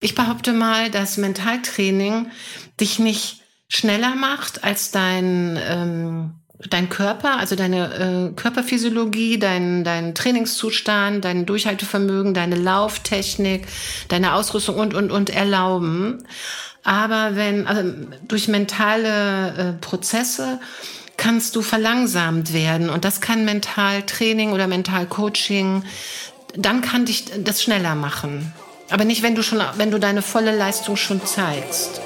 Ich behaupte mal, dass Mentaltraining dich nicht schneller macht als dein, ähm, dein Körper, also deine äh, Körperphysiologie, dein, dein Trainingszustand, dein Durchhaltevermögen, deine Lauftechnik, deine Ausrüstung und, und, und erlauben. Aber wenn, also durch mentale äh, Prozesse kannst du verlangsamt werden und das kann Mentaltraining oder Mentalcoaching, dann kann dich das schneller machen. Aber nicht, wenn du schon, wenn du deine volle Leistung schon zeigst.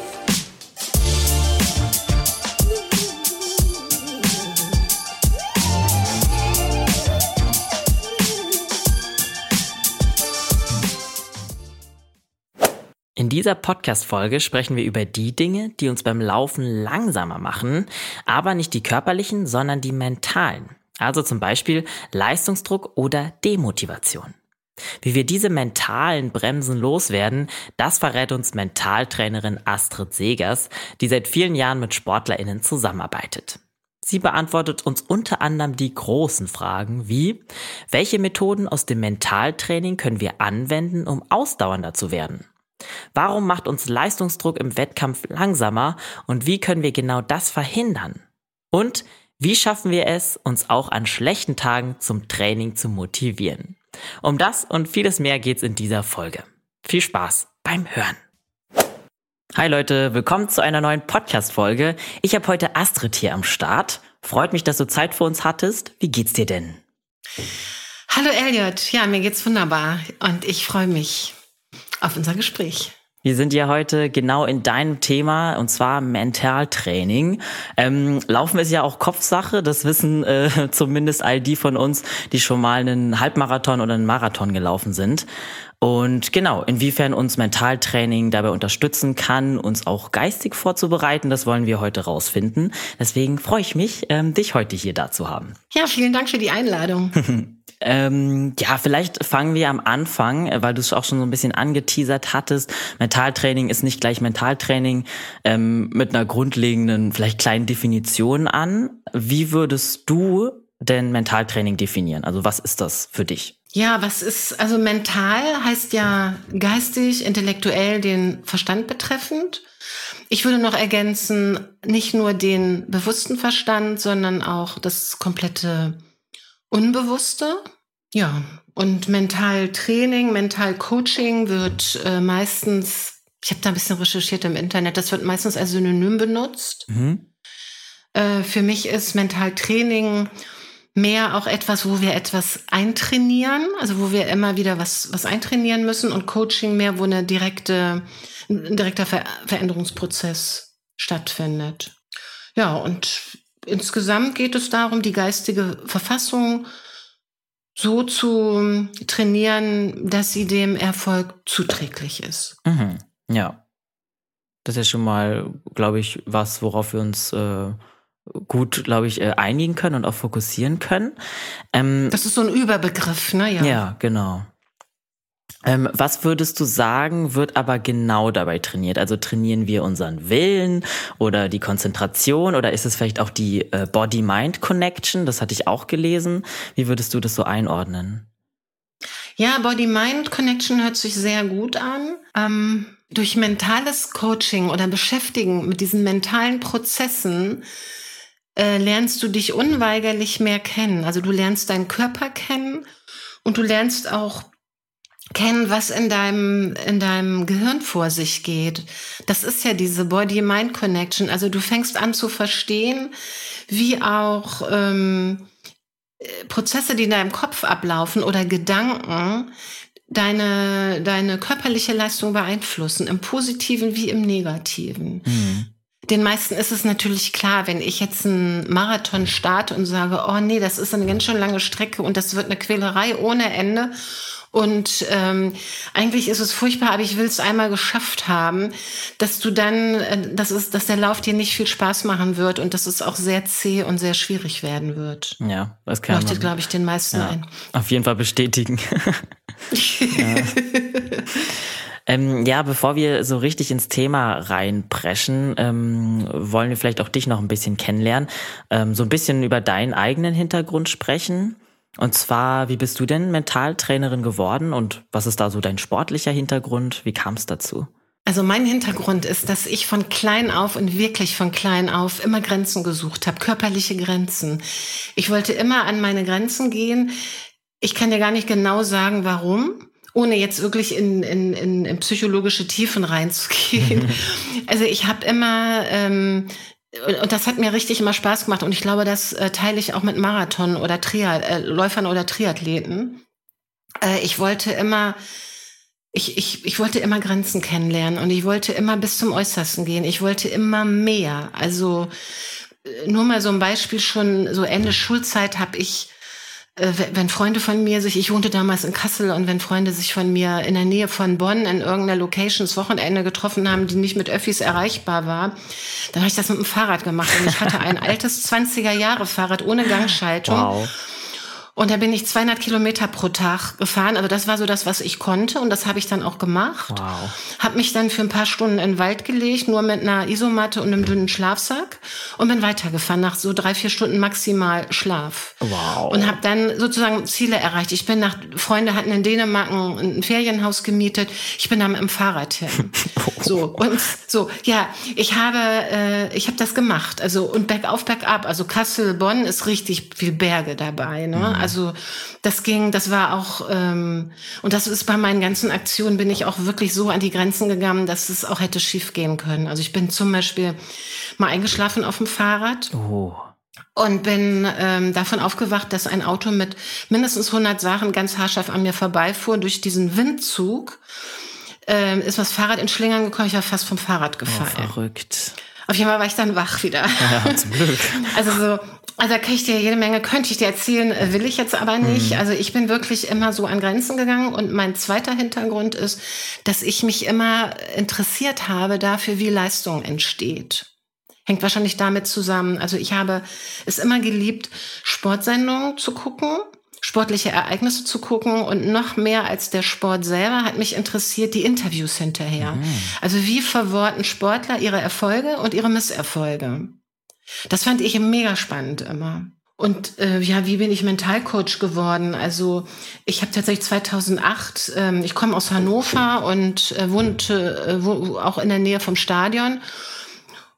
In dieser Podcast-Folge sprechen wir über die Dinge, die uns beim Laufen langsamer machen, aber nicht die körperlichen, sondern die mentalen. Also zum Beispiel Leistungsdruck oder Demotivation. Wie wir diese mentalen Bremsen loswerden, das verrät uns Mentaltrainerin Astrid Segers, die seit vielen Jahren mit SportlerInnen zusammenarbeitet. Sie beantwortet uns unter anderem die großen Fragen wie, welche Methoden aus dem Mentaltraining können wir anwenden, um ausdauernder zu werden? Warum macht uns Leistungsdruck im Wettkampf langsamer und wie können wir genau das verhindern? Und wie schaffen wir es, uns auch an schlechten Tagen zum Training zu motivieren? Um das und vieles mehr geht's in dieser Folge. Viel Spaß beim Hören. Hi Leute, willkommen zu einer neuen Podcast-Folge. Ich habe heute Astrid hier am Start. Freut mich, dass du Zeit für uns hattest. Wie geht's dir denn? Hallo Elliot, ja, mir geht's wunderbar und ich freue mich auf unser Gespräch. Wir sind ja heute genau in deinem Thema und zwar Mentaltraining. Ähm, Laufen ist ja auch Kopfsache, das wissen äh, zumindest all die von uns, die schon mal einen Halbmarathon oder einen Marathon gelaufen sind. Und genau, inwiefern uns Mentaltraining dabei unterstützen kann, uns auch geistig vorzubereiten, das wollen wir heute rausfinden. Deswegen freue ich mich, ähm, dich heute hier da zu haben. Ja, vielen Dank für die Einladung. ähm, ja, vielleicht fangen wir am Anfang, äh, weil du es auch schon so ein bisschen angeteasert hattest. Mentaltraining ist nicht gleich Mentaltraining ähm, mit einer grundlegenden, vielleicht kleinen Definition an. Wie würdest du denn Mentaltraining definieren? Also was ist das für dich? Ja, was ist, also mental heißt ja geistig, intellektuell den Verstand betreffend. Ich würde noch ergänzen, nicht nur den bewussten Verstand, sondern auch das komplette Unbewusste. Ja, und Mentaltraining, Mentalcoaching wird äh, meistens, ich habe da ein bisschen recherchiert im Internet, das wird meistens als Synonym benutzt. Mhm. Äh, für mich ist Mentaltraining mehr auch etwas, wo wir etwas eintrainieren, also wo wir immer wieder was, was eintrainieren müssen und Coaching mehr, wo eine direkte, ein direkter Ver Veränderungsprozess stattfindet. Ja, und insgesamt geht es darum, die geistige Verfassung so zu trainieren, dass sie dem Erfolg zuträglich ist. Mhm. Ja. Das ist schon mal, glaube ich, was, worauf wir uns äh, gut, glaube ich, äh, einigen können und auch fokussieren können. Ähm, das ist so ein Überbegriff, ne? Ja, ja genau. Ähm, was würdest du sagen, wird aber genau dabei trainiert? Also trainieren wir unseren Willen oder die Konzentration oder ist es vielleicht auch die äh, Body-Mind-Connection? Das hatte ich auch gelesen. Wie würdest du das so einordnen? Ja, Body-Mind-Connection hört sich sehr gut an. Ähm, durch mentales Coaching oder Beschäftigen mit diesen mentalen Prozessen äh, lernst du dich unweigerlich mehr kennen. Also du lernst deinen Körper kennen und du lernst auch kennen, was in deinem, in deinem Gehirn vor sich geht. Das ist ja diese Body-Mind-Connection. Also du fängst an zu verstehen, wie auch ähm, Prozesse, die in deinem Kopf ablaufen oder Gedanken, deine, deine körperliche Leistung beeinflussen, im positiven wie im negativen. Mhm. Den meisten ist es natürlich klar, wenn ich jetzt einen Marathon starte und sage, oh nee, das ist eine ganz schön lange Strecke und das wird eine Quälerei ohne Ende. Und ähm, eigentlich ist es furchtbar, aber ich will es einmal geschafft haben, dass du dann, äh, dass, es, dass der Lauf dir nicht viel Spaß machen wird und dass es auch sehr zäh und sehr schwierig werden wird. Ja, das kann Leuchtet, glaube ich, den meisten ja, ein. Auf jeden Fall bestätigen. ja. Ähm, ja, bevor wir so richtig ins Thema reinpreschen, ähm, wollen wir vielleicht auch dich noch ein bisschen kennenlernen, ähm, so ein bisschen über deinen eigenen Hintergrund sprechen. Und zwar, wie bist du denn Mentaltrainerin geworden und was ist da so dein sportlicher Hintergrund? Wie kam es dazu? Also mein Hintergrund ist, dass ich von klein auf und wirklich von klein auf immer Grenzen gesucht habe, körperliche Grenzen. Ich wollte immer an meine Grenzen gehen. Ich kann dir gar nicht genau sagen, warum, ohne jetzt wirklich in, in, in, in psychologische Tiefen reinzugehen. also ich habe immer ähm, und das hat mir richtig immer Spaß gemacht und ich glaube, das äh, teile ich auch mit Marathon oder Triad, äh, Läufern oder Triathleten. Äh, ich wollte immer ich, ich, ich wollte immer Grenzen kennenlernen und ich wollte immer bis zum Äußersten gehen. Ich wollte immer mehr. Also äh, nur mal so ein Beispiel schon, so Ende Schulzeit habe ich, wenn Freunde von mir sich, ich wohnte damals in Kassel und wenn Freunde sich von mir in der Nähe von Bonn in irgendeiner Location das Wochenende getroffen haben, die nicht mit Öffis erreichbar war, dann habe ich das mit dem Fahrrad gemacht und ich hatte ein altes 20er Jahre Fahrrad ohne Gangschaltung. Wow. Und da bin ich 200 Kilometer pro Tag gefahren. Also das war so das, was ich konnte. Und das habe ich dann auch gemacht. Wow. Habe mich dann für ein paar Stunden in den Wald gelegt, nur mit einer Isomatte und einem dünnen Schlafsack. Und bin weitergefahren nach so drei, vier Stunden maximal Schlaf. Wow. Und habe dann sozusagen Ziele erreicht. Ich bin nach, Freunde hatten in Dänemark ein Ferienhaus gemietet. Ich bin da mit dem Fahrrad hin. so, und so, ja, ich habe, äh, ich habe das gemacht. Also, und bergauf, bergab. Also Kassel, Bonn ist richtig viel Berge dabei. Ne? Mhm. Also das ging, das war auch, ähm, und das ist bei meinen ganzen Aktionen, bin ich auch wirklich so an die Grenzen gegangen, dass es auch hätte schief gehen können. Also ich bin zum Beispiel mal eingeschlafen auf dem Fahrrad. Oh. Und bin ähm, davon aufgewacht, dass ein Auto mit mindestens 100 Sachen ganz haarscharf an mir vorbeifuhr durch diesen Windzug. Ähm, ist was Fahrrad in Schlingern gekommen, ich war fast vom Fahrrad oh, gefallen. Oh, verrückt. Auf jeden Fall war ich dann wach wieder. Ja, zum Glück. Also so, also da kann ich dir jede Menge, könnte ich dir erzählen, äh, will ich jetzt aber nicht. Mhm. Also ich bin wirklich immer so an Grenzen gegangen und mein zweiter Hintergrund ist, dass ich mich immer interessiert habe dafür, wie Leistung entsteht. Hängt wahrscheinlich damit zusammen. Also ich habe es immer geliebt, Sportsendungen zu gucken sportliche Ereignisse zu gucken und noch mehr als der Sport selber hat mich interessiert die Interviews hinterher. Mhm. Also wie verworten Sportler ihre Erfolge und ihre Misserfolge. Das fand ich mega spannend immer. Und äh, ja, wie bin ich Mentalcoach geworden? Also ich habe tatsächlich 2008, ähm, ich komme aus Hannover und äh, wohnte äh, wo, auch in der Nähe vom Stadion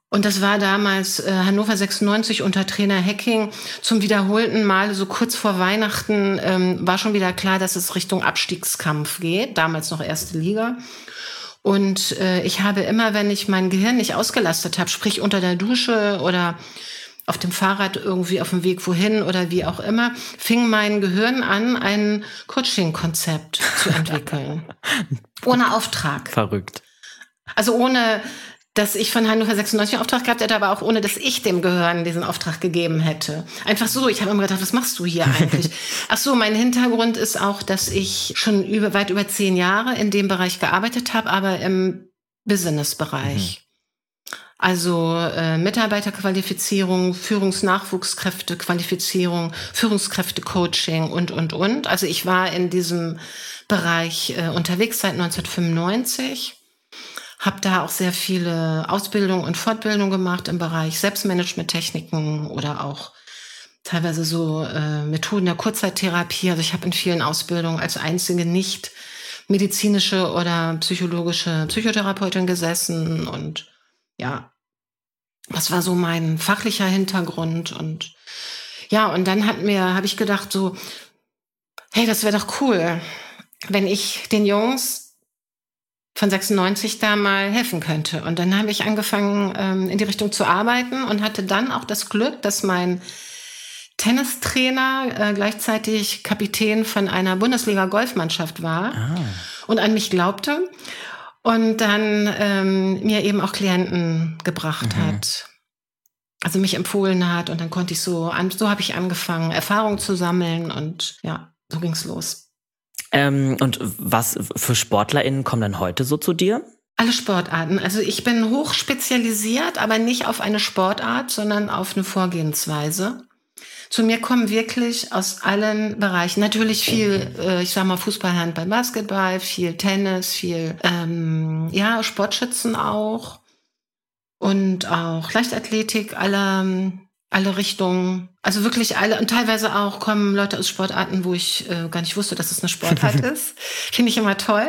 und das war damals äh, Hannover 96 unter Trainer Hacking zum wiederholten Mal, so kurz vor Weihnachten, ähm, war schon wieder klar, dass es Richtung Abstiegskampf geht. Damals noch erste Liga. Und äh, ich habe immer, wenn ich mein Gehirn nicht ausgelastet habe, sprich unter der Dusche oder auf dem Fahrrad irgendwie auf dem Weg wohin oder wie auch immer, fing mein Gehirn an, ein Coaching-Konzept zu entwickeln. ohne Auftrag. Verrückt. Also ohne dass ich von Hannover 96 einen Auftrag gehabt hätte, aber auch ohne, dass ich dem Gehören diesen Auftrag gegeben hätte. Einfach so. Ich habe immer gedacht, was machst du hier eigentlich? Ach so, mein Hintergrund ist auch, dass ich schon über, weit über zehn Jahre in dem Bereich gearbeitet habe, aber im Business-Bereich. Mhm. Also äh, Mitarbeiterqualifizierung, Führungsnachwuchskräftequalifizierung, Führungskräftecoaching und, und, und. Also ich war in diesem Bereich äh, unterwegs seit 1995 habe da auch sehr viele Ausbildungen und Fortbildungen gemacht im Bereich Selbstmanagement-Techniken oder auch teilweise so äh, Methoden der Kurzzeittherapie. Also ich habe in vielen Ausbildungen als einzige nicht medizinische oder psychologische Psychotherapeutin gesessen und ja, das war so mein fachlicher Hintergrund und ja, und dann hat mir, habe ich gedacht so, hey, das wäre doch cool, wenn ich den Jungs von 96 da mal helfen könnte. Und dann habe ich angefangen, ähm, in die Richtung zu arbeiten und hatte dann auch das Glück, dass mein Tennistrainer äh, gleichzeitig Kapitän von einer Bundesliga-Golfmannschaft war ah. und an mich glaubte und dann ähm, mir eben auch Klienten gebracht mhm. hat. Also mich empfohlen hat und dann konnte ich so, an, so habe ich angefangen, Erfahrungen zu sammeln und ja, so ging's los. Ähm, und was für SportlerInnen kommen dann heute so zu dir? Alle Sportarten. Also ich bin hoch spezialisiert, aber nicht auf eine Sportart, sondern auf eine Vorgehensweise. Zu mir kommen wirklich aus allen Bereichen. Natürlich viel, äh, ich sag mal, Fußball, Handball, Basketball, viel Tennis, viel, ähm, ja, Sportschützen auch. Und auch Leichtathletik aller, alle Richtungen, also wirklich alle und teilweise auch kommen Leute aus Sportarten, wo ich äh, gar nicht wusste, dass es eine Sportart ist. Finde ich immer toll.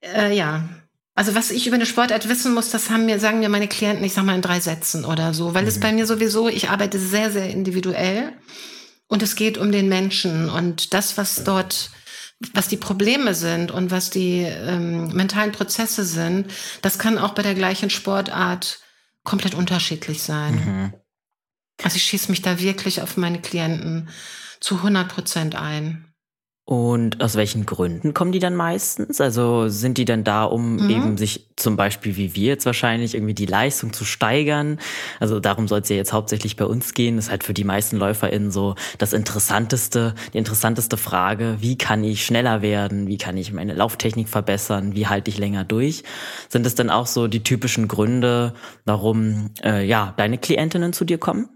Äh, ja, also was ich über eine Sportart wissen muss, das haben mir, sagen mir meine Klienten, ich sag mal in drei Sätzen oder so, weil mhm. es bei mir sowieso, ich arbeite sehr, sehr individuell und es geht um den Menschen und das, was dort, was die Probleme sind und was die ähm, mentalen Prozesse sind, das kann auch bei der gleichen Sportart komplett unterschiedlich sein. Mhm. Also ich schieße mich da wirklich auf meine Klienten zu 100 Prozent ein. Und aus welchen Gründen kommen die dann meistens? Also sind die dann da, um mhm. eben sich zum Beispiel wie wir jetzt wahrscheinlich irgendwie die Leistung zu steigern? Also darum soll es ja jetzt hauptsächlich bei uns gehen. Das ist halt für die meisten LäuferInnen so das interessanteste, die interessanteste Frage. Wie kann ich schneller werden? Wie kann ich meine Lauftechnik verbessern? Wie halte ich länger durch? Sind es dann auch so die typischen Gründe, warum äh, ja deine Klientinnen zu dir kommen?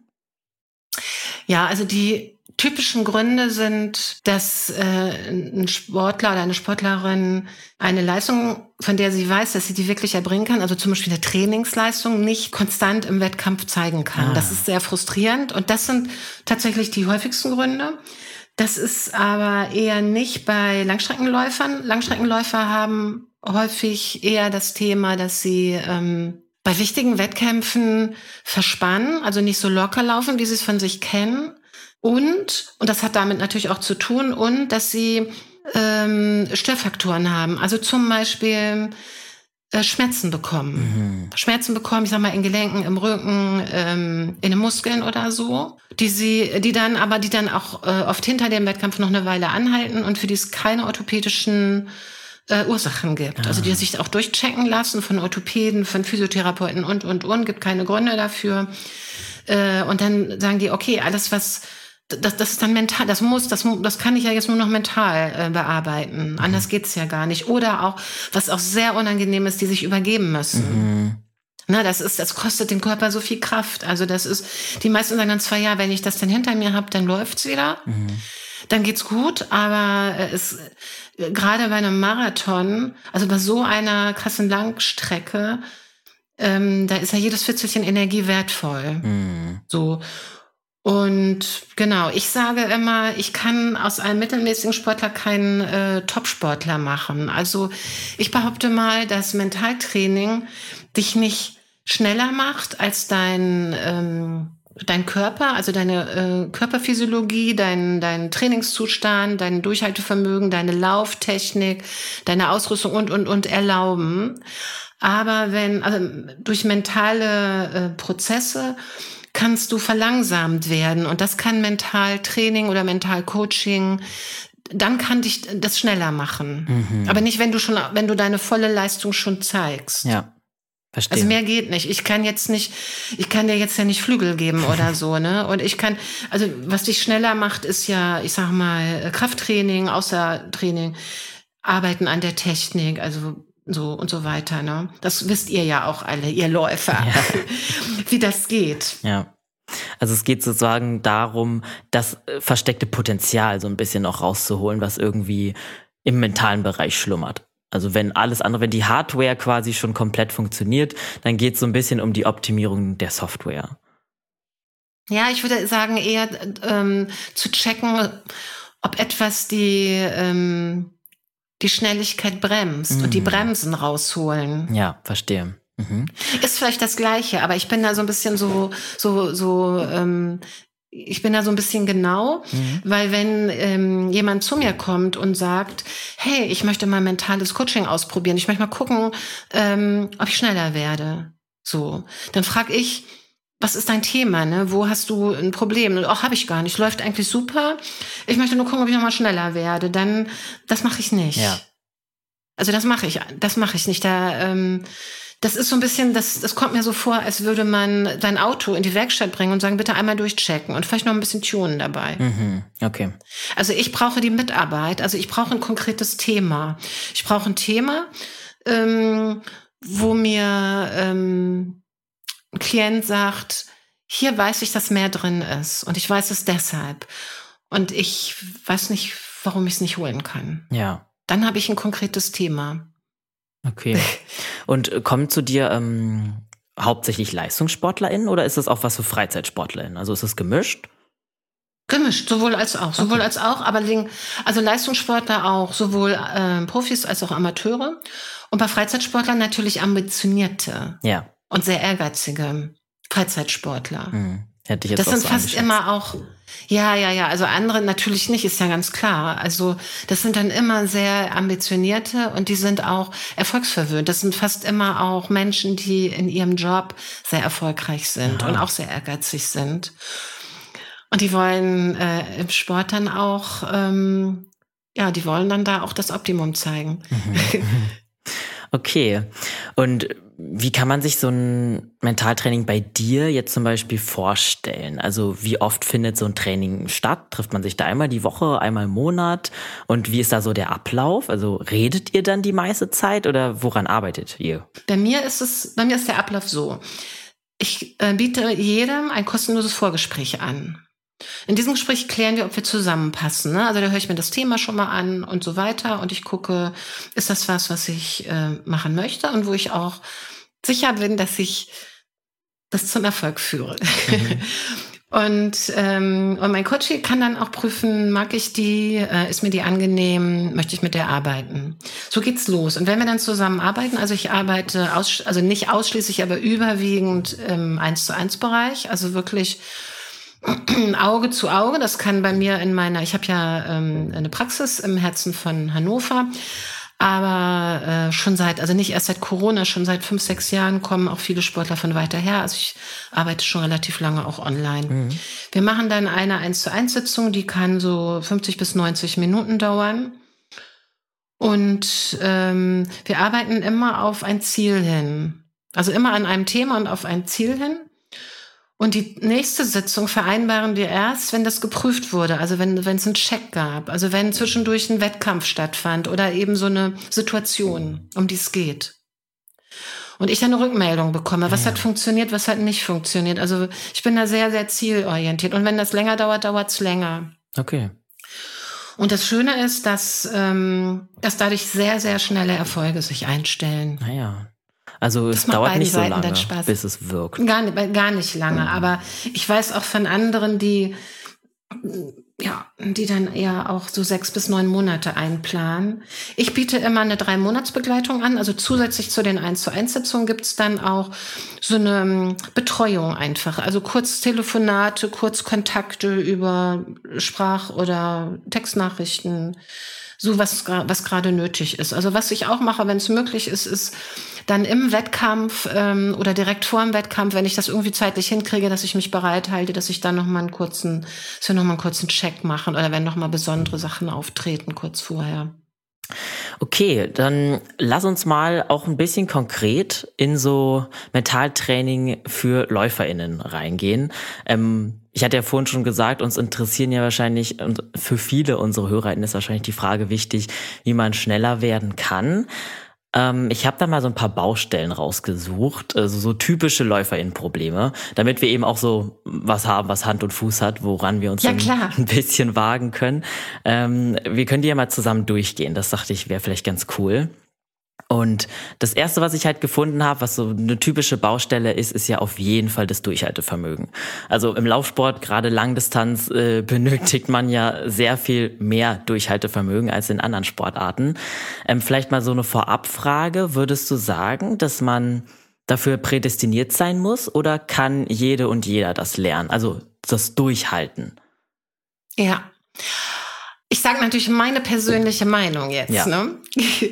Ja, also die typischen Gründe sind, dass äh, ein Sportler oder eine Sportlerin eine Leistung, von der sie weiß, dass sie die wirklich erbringen kann, also zum Beispiel eine Trainingsleistung, nicht konstant im Wettkampf zeigen kann. Ah. Das ist sehr frustrierend und das sind tatsächlich die häufigsten Gründe. Das ist aber eher nicht bei Langstreckenläufern. Langstreckenläufer haben häufig eher das Thema, dass sie ähm, bei wichtigen Wettkämpfen verspannen, also nicht so locker laufen, wie sie es von sich kennen und, und das hat damit natürlich auch zu tun, und dass sie ähm, Störfaktoren haben. Also zum Beispiel äh, Schmerzen bekommen. Mhm. Schmerzen bekommen, ich sag mal, in Gelenken, im Rücken, ähm, in den Muskeln oder so, die sie, die dann, aber die dann auch äh, oft hinter dem Wettkampf noch eine Weile anhalten und für die es keine orthopädischen äh, Ursachen gibt. Also die ah. sich auch durchchecken lassen von Orthopäden, von Physiotherapeuten und, und, und, gibt keine Gründe dafür. Äh, und dann sagen die, okay, alles, was das, das ist dann mental, das muss, das, das kann ich ja jetzt nur noch mental äh, bearbeiten. Mhm. Anders geht's ja gar nicht. Oder auch, was auch sehr unangenehm ist, die sich übergeben müssen. Mhm. Na, das ist, das kostet den Körper so viel Kraft. Also das ist, die meisten sagen dann zwar, ja, wenn ich das dann hinter mir habe, dann läuft's wieder. Mhm. Dann geht's gut, aber äh, es, äh, gerade bei einem Marathon, also bei so einer krassen Langstrecke, ähm, da ist ja jedes Fitzelchen Energie wertvoll. Mhm. So. Und genau, ich sage immer, ich kann aus einem mittelmäßigen Sportler keinen äh, Top-Sportler machen. Also ich behaupte mal, dass Mentaltraining dich nicht schneller macht als dein ähm, dein Körper, also deine äh, Körperphysiologie, dein, dein Trainingszustand, dein Durchhaltevermögen, deine Lauftechnik, deine Ausrüstung und, und, und erlauben. Aber wenn, also durch mentale äh, Prozesse kannst du verlangsamt werden. Und das kann Mentaltraining oder Mentalcoaching dann kann dich das schneller machen. Mhm. Aber nicht, wenn du schon, wenn du deine volle Leistung schon zeigst. Ja. Verstehe. Also mehr geht nicht. Ich kann jetzt nicht, ich kann dir jetzt ja nicht Flügel geben oder so, ne? Und ich kann, also was dich schneller macht, ist ja, ich sag mal, Krafttraining, Außertraining, Arbeiten an der Technik, also so und so weiter. Ne? Das wisst ihr ja auch alle, ihr Läufer, ja. wie das geht. Ja. Also es geht sozusagen darum, das äh, versteckte Potenzial so ein bisschen noch rauszuholen, was irgendwie im mentalen Bereich schlummert. Also wenn alles andere, wenn die Hardware quasi schon komplett funktioniert, dann geht es so ein bisschen um die Optimierung der Software. Ja, ich würde sagen, eher ähm, zu checken, ob etwas die ähm, die Schnelligkeit bremst mhm. und die mhm. Bremsen rausholen. Ja, verstehe. Mhm. Ist vielleicht das Gleiche, aber ich bin da so ein bisschen so, so, so, ähm, ich bin da so ein bisschen genau, mhm. weil wenn ähm, jemand zu mir kommt und sagt, hey, ich möchte mal mentales Coaching ausprobieren, ich möchte mal gucken, ähm, ob ich schneller werde, so, dann frage ich, was ist dein Thema, ne? Wo hast du ein Problem? Ach, habe ich gar nicht. Läuft eigentlich super. Ich möchte nur gucken, ob ich nochmal schneller werde. Dann, das mache ich nicht. Ja. Also das mache ich, das mache ich nicht. Da, ähm, das ist so ein bisschen, das, das kommt mir so vor, als würde man sein Auto in die Werkstatt bringen und sagen, bitte einmal durchchecken und vielleicht noch ein bisschen tunen dabei. Mhm, okay. Also ich brauche die Mitarbeit. Also ich brauche ein konkretes Thema. Ich brauche ein Thema, ähm, wo mir ähm, ein Klient sagt, hier weiß ich, dass mehr drin ist und ich weiß es deshalb und ich weiß nicht, warum ich es nicht holen kann. Ja. Dann habe ich ein konkretes Thema. Okay. Und äh, kommen zu dir ähm, hauptsächlich LeistungssportlerInnen oder ist das auch was für FreizeitsportlerInnen? Also ist es gemischt? Gemischt, sowohl als auch, sowohl okay. als auch, aber also Leistungssportler auch, sowohl äh, Profis als auch Amateure und bei Freizeitsportlern natürlich ambitionierte ja. und sehr ehrgeizige Freizeitsportler. Mhm. Hätte ich jetzt das sind so fast immer auch, ja, ja, ja, also andere natürlich nicht, ist ja ganz klar. Also das sind dann immer sehr ambitionierte und die sind auch erfolgsverwöhnt. Das sind fast immer auch Menschen, die in ihrem Job sehr erfolgreich sind ja. und auch sehr ehrgeizig sind. Und die wollen äh, im Sport dann auch, ähm, ja, die wollen dann da auch das Optimum zeigen. Mhm. Okay. Und wie kann man sich so ein Mentaltraining bei dir jetzt zum Beispiel vorstellen? Also wie oft findet so ein Training statt? Trifft man sich da einmal die Woche, einmal im Monat? Und wie ist da so der Ablauf? Also redet ihr dann die meiste Zeit oder woran arbeitet ihr? Bei mir ist es, bei mir ist der Ablauf so. Ich äh, biete jedem ein kostenloses Vorgespräch an. In diesem Gespräch klären wir, ob wir zusammenpassen. Ne? Also da höre ich mir das Thema schon mal an und so weiter und ich gucke, ist das was, was ich äh, machen möchte und wo ich auch sicher bin, dass ich das zum Erfolg führe. Mhm. und, ähm, und mein Coach kann dann auch prüfen, mag ich die, äh, ist mir die angenehm, möchte ich mit der arbeiten. So geht's los. Und wenn wir dann zusammen arbeiten, also ich arbeite aus, also nicht ausschließlich, aber überwiegend im eins zu eins Bereich, also wirklich Auge zu Auge. Das kann bei mir in meiner, ich habe ja ähm, eine Praxis im Herzen von Hannover, aber äh, schon seit, also nicht erst seit Corona, schon seit fünf, sechs Jahren kommen auch viele Sportler von weiter her. Also ich arbeite schon relativ lange auch online. Mhm. Wir machen dann eine 1 zu 1 Sitzung, die kann so 50 bis 90 Minuten dauern. Und ähm, wir arbeiten immer auf ein Ziel hin. Also immer an einem Thema und auf ein Ziel hin. Und die nächste Sitzung vereinbaren wir erst, wenn das geprüft wurde, also wenn, wenn es einen Check gab, also wenn zwischendurch ein Wettkampf stattfand oder eben so eine Situation, um die es geht. Und ich dann eine Rückmeldung bekomme, was ja. hat funktioniert, was hat nicht funktioniert. Also ich bin da sehr, sehr zielorientiert. Und wenn das länger dauert, dauert es länger. Okay. Und das Schöne ist, dass, ähm, dass dadurch sehr, sehr schnelle Erfolge sich einstellen. Naja. Also es dauert nicht so lange, bis es wirkt. Gar, gar nicht lange, mhm. aber ich weiß auch von anderen, die ja, die dann eher auch so sechs bis neun Monate einplanen. Ich biete immer eine drei Monatsbegleitung an, also zusätzlich zu den eins zu eins Sitzungen gibt's dann auch so eine ähm, Betreuung einfach, also kurz Telefonate, kurz Kontakte über Sprach- oder Textnachrichten, so was, was gerade nötig ist. Also was ich auch mache, wenn es möglich ist, ist dann im Wettkampf ähm, oder direkt vor dem Wettkampf, wenn ich das irgendwie zeitlich hinkriege, dass ich mich bereit halte, dass ich dann noch mal einen kurzen, dass wir noch mal einen kurzen Check machen oder wenn noch mal besondere Sachen auftreten kurz vorher. Okay, dann lass uns mal auch ein bisschen konkret in so Mentaltraining für LäuferInnen reingehen. Ähm, ich hatte ja vorhin schon gesagt, uns interessieren ja wahrscheinlich, und für viele unserer HörerInnen ist wahrscheinlich die Frage wichtig, wie man schneller werden kann. Ähm, ich habe da mal so ein paar Baustellen rausgesucht, also so typische LäuferInnen-Probleme, damit wir eben auch so was haben, was Hand und Fuß hat, woran wir uns ja, ein bisschen wagen können. Ähm, wir können die ja mal zusammen durchgehen. Das dachte ich, wäre vielleicht ganz cool. Und das erste, was ich halt gefunden habe, was so eine typische Baustelle ist, ist ja auf jeden Fall das Durchhaltevermögen. Also im Laufsport, gerade Langdistanz, äh, benötigt man ja sehr viel mehr Durchhaltevermögen als in anderen Sportarten. Ähm, vielleicht mal so eine Vorabfrage. Würdest du sagen, dass man dafür prädestiniert sein muss oder kann jede und jeder das lernen? Also das Durchhalten? Ja. Ich sage natürlich meine persönliche Meinung jetzt. Ja. Ne?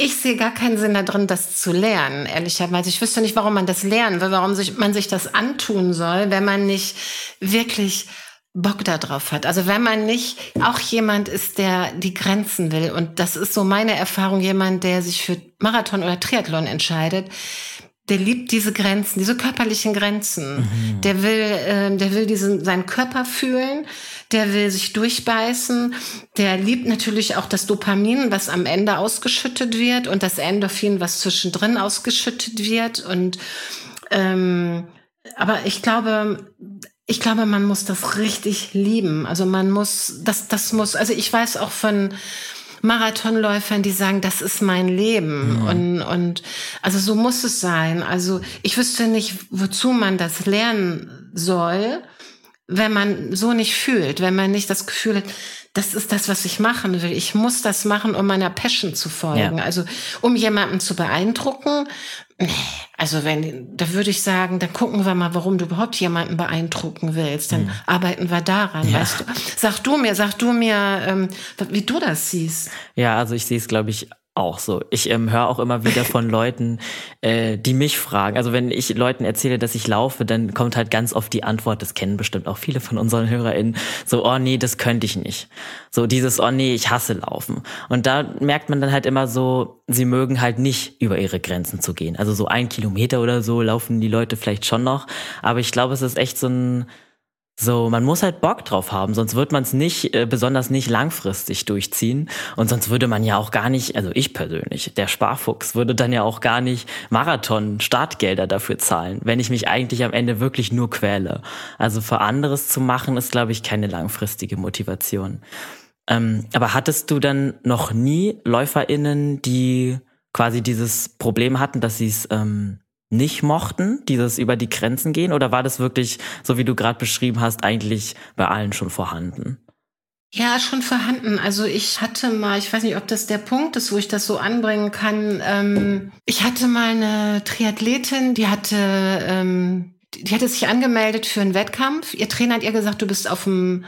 Ich sehe gar keinen Sinn darin, das zu lernen, ehrlicherweise. Ich wüsste nicht, warum man das lernen will, warum sich, man sich das antun soll, wenn man nicht wirklich Bock darauf hat. Also wenn man nicht auch jemand ist, der die Grenzen will. Und das ist so meine Erfahrung, jemand, der sich für Marathon oder Triathlon entscheidet, der liebt diese Grenzen, diese körperlichen Grenzen. Mhm. Der will, äh, der will diesen, seinen Körper fühlen, der will sich durchbeißen, der liebt natürlich auch das Dopamin, was am Ende ausgeschüttet wird und das Endorphin, was zwischendrin ausgeschüttet wird. Und ähm, aber ich glaube, ich glaube, man muss das richtig lieben. Also man muss, das, das muss, also ich weiß auch von Marathonläufern, die sagen, das ist mein Leben. Mhm. Und, und also so muss es sein. Also ich wüsste nicht, wozu man das lernen soll, wenn man so nicht fühlt, wenn man nicht das Gefühl hat, das ist das, was ich machen will. Ich muss das machen, um meiner Passion zu folgen. Ja. Also um jemanden zu beeindrucken. Also wenn, da würde ich sagen, dann gucken wir mal, warum du überhaupt jemanden beeindrucken willst. Dann mhm. arbeiten wir daran, ja. weißt du. Sag du mir, sag du mir, ähm, wie du das siehst. Ja, also ich sehe es, glaube ich, auch so. Ich ähm, höre auch immer wieder von Leuten, äh, die mich fragen. Also wenn ich Leuten erzähle, dass ich laufe, dann kommt halt ganz oft die Antwort, das kennen bestimmt auch viele von unseren HörerInnen, so, oh nee, das könnte ich nicht. So dieses, oh nee, ich hasse Laufen. Und da merkt man dann halt immer so, sie mögen halt nicht über ihre Grenzen zu gehen. Also so ein Kilometer oder so laufen die Leute vielleicht schon noch. Aber ich glaube, es ist echt so ein so, man muss halt Bock drauf haben, sonst wird man es nicht, äh, besonders nicht langfristig durchziehen. Und sonst würde man ja auch gar nicht, also ich persönlich, der Sparfuchs, würde dann ja auch gar nicht Marathon-Startgelder dafür zahlen, wenn ich mich eigentlich am Ende wirklich nur quäle. Also für anderes zu machen, ist, glaube ich, keine langfristige Motivation. Ähm, aber hattest du dann noch nie LäuferInnen, die quasi dieses Problem hatten, dass sie es ähm, nicht mochten, dieses über die Grenzen gehen? Oder war das wirklich, so wie du gerade beschrieben hast, eigentlich bei allen schon vorhanden? Ja, schon vorhanden. Also ich hatte mal, ich weiß nicht, ob das der Punkt ist, wo ich das so anbringen kann. Ähm, ich hatte mal eine Triathletin, die hatte, ähm, die hatte sich angemeldet für einen Wettkampf. Ihr Trainer hat ihr gesagt, du bist auf dem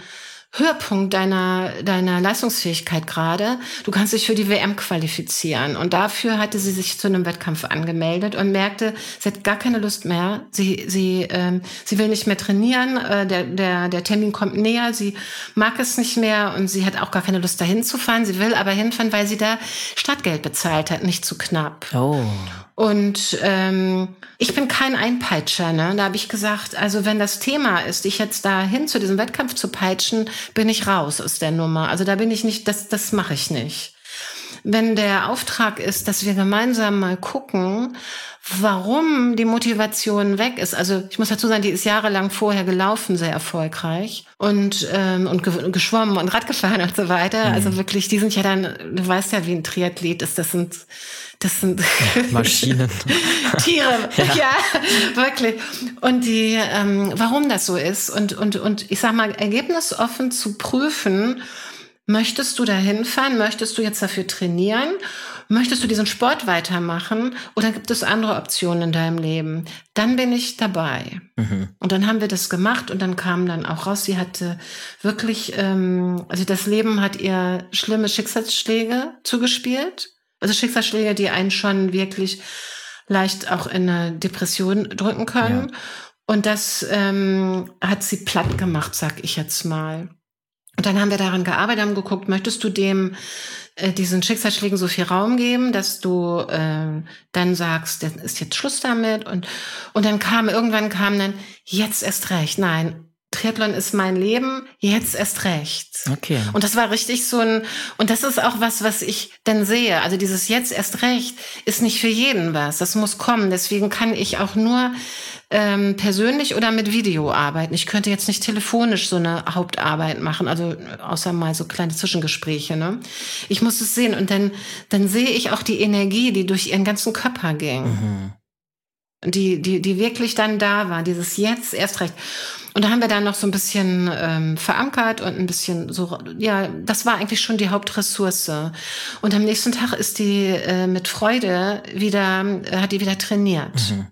Höhepunkt deiner, deiner Leistungsfähigkeit gerade. Du kannst dich für die WM qualifizieren. Und dafür hatte sie sich zu einem Wettkampf angemeldet und merkte, sie hat gar keine Lust mehr. Sie, sie, ähm, sie will nicht mehr trainieren. Äh, der, der, der Termin kommt näher. Sie mag es nicht mehr und sie hat auch gar keine Lust, dahin zu fahren. Sie will aber hinfahren, weil sie da Startgeld bezahlt hat, nicht zu knapp. Oh. Und ähm, ich bin kein Einpeitscher. Ne? Da habe ich gesagt, also wenn das Thema ist, dich jetzt dahin zu diesem Wettkampf zu peitschen, bin ich raus aus der Nummer. Also da bin ich nicht, das, das mache ich nicht. Wenn der Auftrag ist, dass wir gemeinsam mal gucken, warum die Motivation weg ist. Also ich muss dazu sagen, die ist jahrelang vorher gelaufen, sehr erfolgreich und ähm, und geschwommen und Rad gefahren und so weiter. Mhm. Also wirklich, die sind ja dann, du weißt ja, wie ein Triathlet ist. Das sind das sind Maschinen. Tiere, ja. ja. wirklich. Und die, ähm, warum das so ist und, und, und ich sag mal, ergebnisoffen zu prüfen, möchtest du da hinfahren, möchtest du jetzt dafür trainieren, möchtest du diesen Sport weitermachen oder gibt es andere Optionen in deinem Leben? Dann bin ich dabei. Mhm. Und dann haben wir das gemacht und dann kam dann auch raus, sie hatte wirklich, ähm, also das Leben hat ihr schlimme Schicksalsschläge zugespielt also Schicksalsschläge, die einen schon wirklich leicht auch in eine Depression drücken können. Ja. Und das ähm, hat sie platt gemacht, sag ich jetzt mal. Und dann haben wir daran gearbeitet, haben geguckt, möchtest du dem äh, diesen Schicksalsschlägen so viel Raum geben, dass du äh, dann sagst, das ist jetzt Schluss damit. Und, und dann kam, irgendwann kam dann, jetzt erst recht. Nein, Triathlon ist mein Leben, jetzt erst recht. Okay. Und das war richtig so ein, und das ist auch was, was ich dann sehe. Also dieses jetzt erst recht ist nicht für jeden was. Das muss kommen. Deswegen kann ich auch nur ähm, persönlich oder mit Video arbeiten. Ich könnte jetzt nicht telefonisch so eine Hauptarbeit machen, also außer mal so kleine Zwischengespräche. Ne? Ich muss es sehen und dann, dann sehe ich auch die Energie, die durch ihren ganzen Körper ging. Mhm die, die, die wirklich dann da war, dieses Jetzt erst recht. Und da haben wir dann noch so ein bisschen ähm, verankert und ein bisschen so, ja, das war eigentlich schon die Hauptressource. Und am nächsten Tag ist die äh, mit Freude wieder, äh, hat die wieder trainiert. Mhm.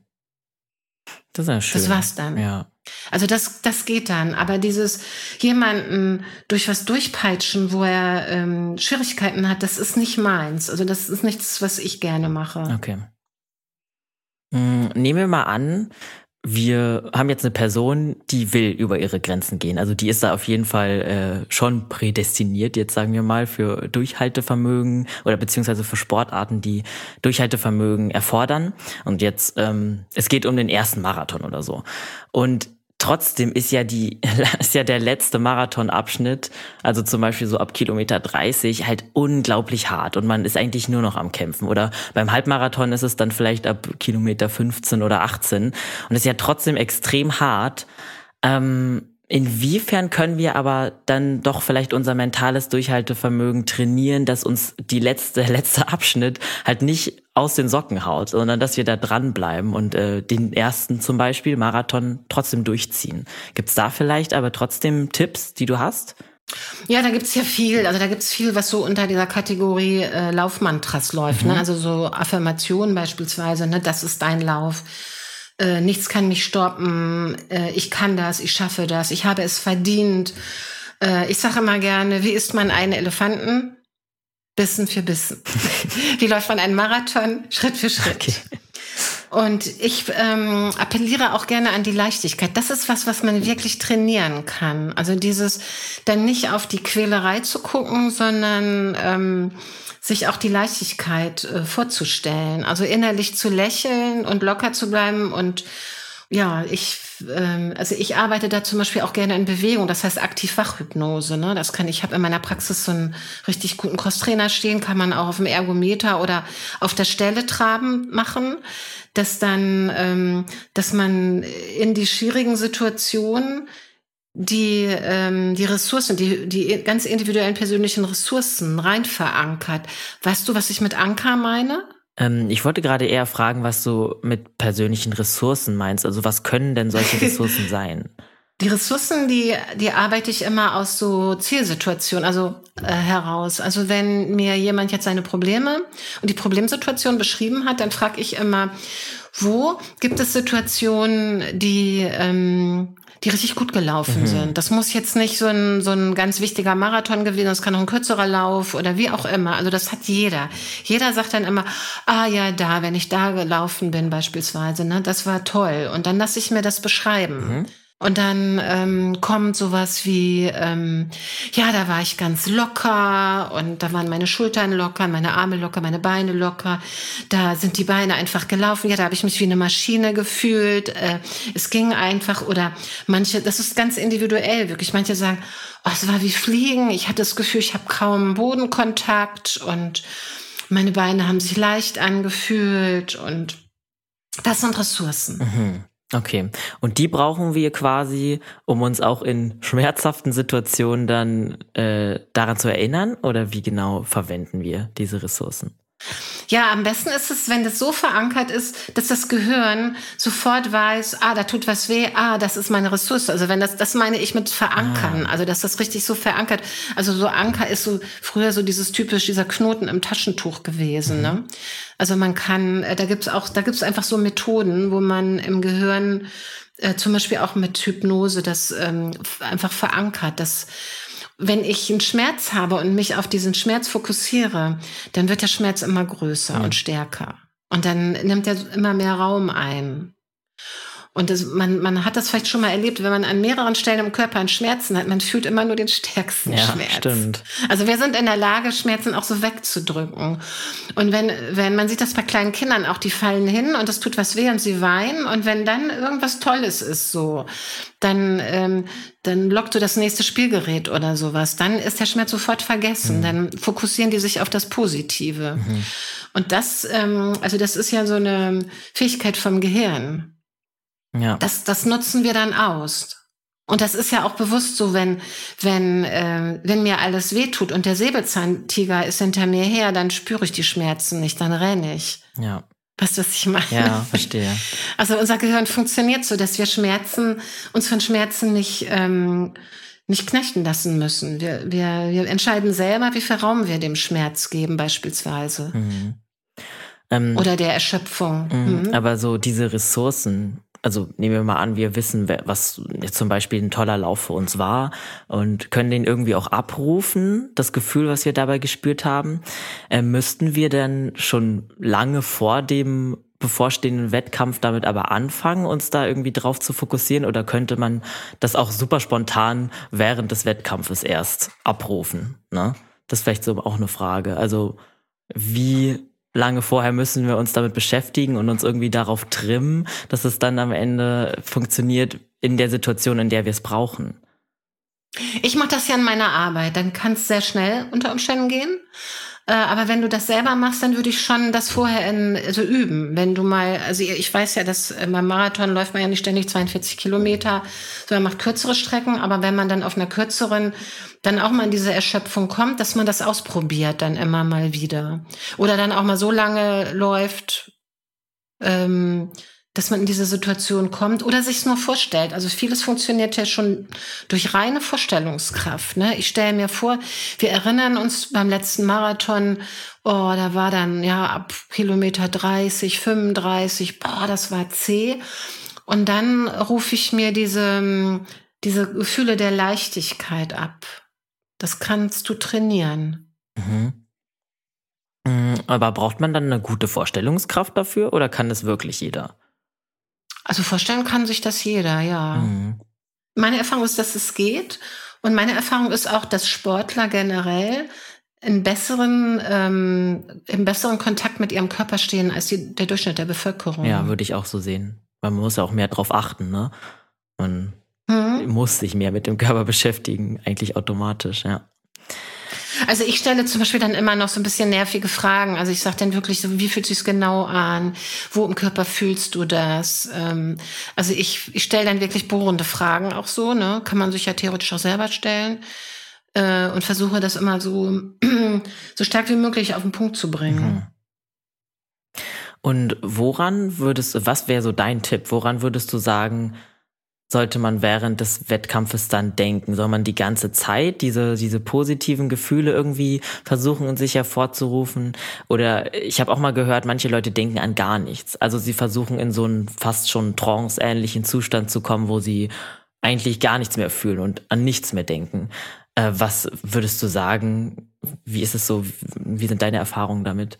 Das ist ja schön. Das war's dann. Ja. Also das, das geht dann. Aber dieses jemanden durch was durchpeitschen, wo er ähm, Schwierigkeiten hat, das ist nicht meins. Also das ist nichts, was ich gerne mache. Okay. Hm, nehmen wir mal an, wir haben jetzt eine Person, die will über ihre Grenzen gehen. Also die ist da auf jeden Fall äh, schon prädestiniert, jetzt sagen wir mal, für Durchhaltevermögen oder beziehungsweise für Sportarten, die Durchhaltevermögen erfordern. Und jetzt, ähm, es geht um den ersten Marathon oder so. Und Trotzdem ist ja die, ist ja der letzte Marathonabschnitt, also zum Beispiel so ab Kilometer 30, halt unglaublich hart und man ist eigentlich nur noch am Kämpfen. Oder beim Halbmarathon ist es dann vielleicht ab Kilometer 15 oder 18 und ist ja trotzdem extrem hart. Ähm, Inwiefern können wir aber dann doch vielleicht unser mentales Durchhaltevermögen trainieren, dass uns die letzte letzte Abschnitt halt nicht aus den Socken haut, sondern dass wir da dranbleiben und äh, den ersten zum Beispiel Marathon trotzdem durchziehen. Gibt's da vielleicht aber trotzdem Tipps, die du hast? Ja, da gibt's ja viel. Also da gibt's viel, was so unter dieser Kategorie äh, Laufmantras läuft. Ne? Mhm. Ne? Also so Affirmationen beispielsweise, ne? das ist dein Lauf. Äh, nichts kann mich stoppen. Äh, ich kann das, ich schaffe das, ich habe es verdient. Äh, ich sage immer gerne, wie isst man einen Elefanten? Bissen für Bissen. wie läuft man einen Marathon? Schritt für Schritt. Okay. Und ich ähm, appelliere auch gerne an die Leichtigkeit. Das ist was, was man wirklich trainieren kann. Also dieses dann nicht auf die Quälerei zu gucken, sondern ähm, sich auch die Leichtigkeit äh, vorzustellen. Also innerlich zu lächeln und locker zu bleiben und ja, ich, ähm, also ich arbeite da zum Beispiel auch gerne in Bewegung, das heißt aktiv Wachhypnose. Ne? Das kann ich habe in meiner Praxis so einen richtig guten Crosstrainer stehen, kann man auch auf dem Ergometer oder auf der Stelle traben machen, dass dann, ähm, dass man in die schwierigen Situationen die, ähm, die Ressourcen, die, die ganz individuellen persönlichen Ressourcen rein verankert. Weißt du, was ich mit Anker meine? Ähm, ich wollte gerade eher fragen, was du mit persönlichen Ressourcen meinst. Also was können denn solche Ressourcen sein? Die Ressourcen, die, die arbeite ich immer aus so Zielsituationen, also äh, heraus. Also wenn mir jemand jetzt seine Probleme und die Problemsituation beschrieben hat, dann frage ich immer, wo gibt es Situationen, die ähm, die richtig gut gelaufen mhm. sind. Das muss jetzt nicht so ein, so ein ganz wichtiger Marathon gewesen, sein, das kann auch ein kürzerer Lauf oder wie auch immer. Also das hat jeder. Jeder sagt dann immer, ah ja, da, wenn ich da gelaufen bin beispielsweise, ne, das war toll. Und dann lasse ich mir das beschreiben. Mhm. Und dann ähm, kommt sowas wie, ähm, ja, da war ich ganz locker und da waren meine Schultern locker, meine Arme locker, meine Beine locker. Da sind die Beine einfach gelaufen. Ja, da habe ich mich wie eine Maschine gefühlt. Äh, es ging einfach oder manche, das ist ganz individuell wirklich. Manche sagen, oh, es war wie Fliegen. Ich hatte das Gefühl, ich habe kaum Bodenkontakt und meine Beine haben sich leicht angefühlt und das sind Ressourcen. Mhm. Okay, und die brauchen wir quasi, um uns auch in schmerzhaften Situationen dann äh, daran zu erinnern? Oder wie genau verwenden wir diese Ressourcen? Ja, am besten ist es, wenn das so verankert ist, dass das Gehirn sofort weiß, ah, da tut was weh, ah, das ist meine Ressource. Also wenn das, das meine ich mit verankern, ah. also dass das richtig so verankert. Also so Anker ist so früher so dieses typisch, dieser Knoten im Taschentuch gewesen. Ne? Mhm. Ne? Also man kann, äh, da gibt's auch, da gibt's einfach so Methoden, wo man im Gehirn äh, zum Beispiel auch mit Hypnose das ähm, einfach verankert, dass wenn ich einen Schmerz habe und mich auf diesen Schmerz fokussiere, dann wird der Schmerz immer größer mhm. und stärker. Und dann nimmt er immer mehr Raum ein. Und das, man, man hat das vielleicht schon mal erlebt, wenn man an mehreren Stellen im Körper einen Schmerzen hat, man fühlt immer nur den stärksten ja, Schmerz. Stimmt. Also wir sind in der Lage, Schmerzen auch so wegzudrücken. Und wenn, wenn man sieht das bei kleinen Kindern auch, die fallen hin und es tut was weh und sie weinen. Und wenn dann irgendwas Tolles ist, so, dann, ähm, dann lockt du das nächste Spielgerät oder sowas. Dann ist der Schmerz sofort vergessen. Mhm. Dann fokussieren die sich auf das Positive. Mhm. Und das, ähm, also das ist ja so eine Fähigkeit vom Gehirn. Ja. Das, das nutzen wir dann aus. Und das ist ja auch bewusst so, wenn, wenn, äh, wenn mir alles wehtut und der Säbelzahntiger ist hinter mir her, dann spüre ich die Schmerzen nicht, dann renne ich. Ja. Weißt du, was ich meine? Ja, verstehe. Also unser Gehirn funktioniert so, dass wir Schmerzen, uns von Schmerzen nicht, ähm, nicht knechten lassen müssen. Wir, wir, wir entscheiden selber, wie viel Raum wir dem Schmerz geben, beispielsweise. Mhm. Ähm, Oder der Erschöpfung. Mhm. Aber so diese Ressourcen, also nehmen wir mal an, wir wissen, was jetzt zum Beispiel ein toller Lauf für uns war und können den irgendwie auch abrufen, das Gefühl, was wir dabei gespürt haben. Äh, müssten wir denn schon lange vor dem bevorstehenden Wettkampf damit aber anfangen, uns da irgendwie drauf zu fokussieren oder könnte man das auch super spontan während des Wettkampfes erst abrufen? Ne? Das ist vielleicht so auch eine Frage. Also wie lange vorher müssen wir uns damit beschäftigen und uns irgendwie darauf trimmen, dass es dann am Ende funktioniert in der Situation, in der wir es brauchen. Ich mache das ja in meiner Arbeit. Dann kann es sehr schnell unter Umständen gehen. Äh, aber wenn du das selber machst, dann würde ich schon das vorher in, also üben. Wenn du mal, also ich weiß ja, dass beim Marathon läuft man ja nicht ständig 42 Kilometer, sondern macht kürzere Strecken. Aber wenn man dann auf einer kürzeren dann auch mal in diese Erschöpfung kommt, dass man das ausprobiert dann immer mal wieder. Oder dann auch mal so lange läuft, ähm, dass man in diese Situation kommt oder sich es nur vorstellt. Also vieles funktioniert ja schon durch reine Vorstellungskraft. Ne? Ich stelle mir vor, wir erinnern uns beim letzten Marathon, oh, da war dann ja ab Kilometer 30, 35, boah, das war zäh. Und dann rufe ich mir diese, diese Gefühle der Leichtigkeit ab. Das kannst du trainieren. Mhm. Mm, aber braucht man dann eine gute Vorstellungskraft dafür oder kann es wirklich jeder? Also vorstellen kann sich das jeder, ja. Mhm. Meine Erfahrung ist, dass es geht. Und meine Erfahrung ist auch, dass Sportler generell in besseren, ähm, im besseren Kontakt mit ihrem Körper stehen als die, der Durchschnitt der Bevölkerung. Ja, würde ich auch so sehen. Man muss ja auch mehr drauf achten, ne? Man mhm. muss sich mehr mit dem Körper beschäftigen, eigentlich automatisch, ja. Also ich stelle zum Beispiel dann immer noch so ein bisschen nervige Fragen. Also ich sage dann wirklich so, wie fühlt sich genau an? Wo im Körper fühlst du das? Ähm, also ich, ich stelle dann wirklich bohrende Fragen auch so, ne? Kann man sich ja theoretisch auch selber stellen. Äh, und versuche das immer so, so stark wie möglich auf den Punkt zu bringen. Mhm. Und woran würdest du, was wäre so dein Tipp? Woran würdest du sagen, sollte man während des Wettkampfes dann denken? Soll man die ganze Zeit diese, diese positiven Gefühle irgendwie versuchen und sich hervorzurufen? Oder ich habe auch mal gehört, manche Leute denken an gar nichts. Also sie versuchen in so einen fast schon trance-ähnlichen Zustand zu kommen, wo sie eigentlich gar nichts mehr fühlen und an nichts mehr denken. Äh, was würdest du sagen? Wie ist es so? Wie sind deine Erfahrungen damit?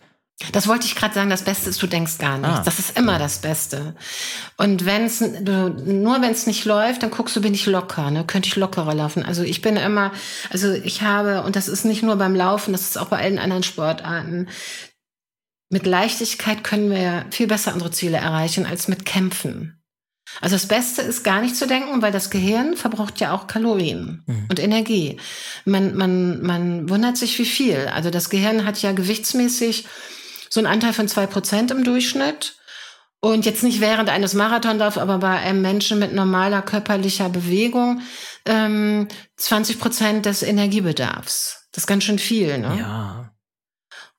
Das wollte ich gerade sagen, das Beste ist, du denkst gar nichts. Ah. Das ist immer das Beste. Und wenn es nur wenn es nicht läuft, dann guckst du, bin ich locker, ne? Könnte ich lockerer laufen. Also ich bin immer, also ich habe, und das ist nicht nur beim Laufen, das ist auch bei allen anderen Sportarten. Mit Leichtigkeit können wir viel besser unsere Ziele erreichen als mit Kämpfen. Also das Beste ist gar nicht zu denken, weil das Gehirn verbraucht ja auch Kalorien mhm. und Energie. Man, man, man wundert sich, wie viel. Also das Gehirn hat ja gewichtsmäßig so ein Anteil von zwei Prozent im Durchschnitt. Und jetzt nicht während eines Marathonlaufs, aber bei einem Menschen mit normaler körperlicher Bewegung ähm, 20 Prozent des Energiebedarfs. Das ist ganz schön viel, ne? Ja.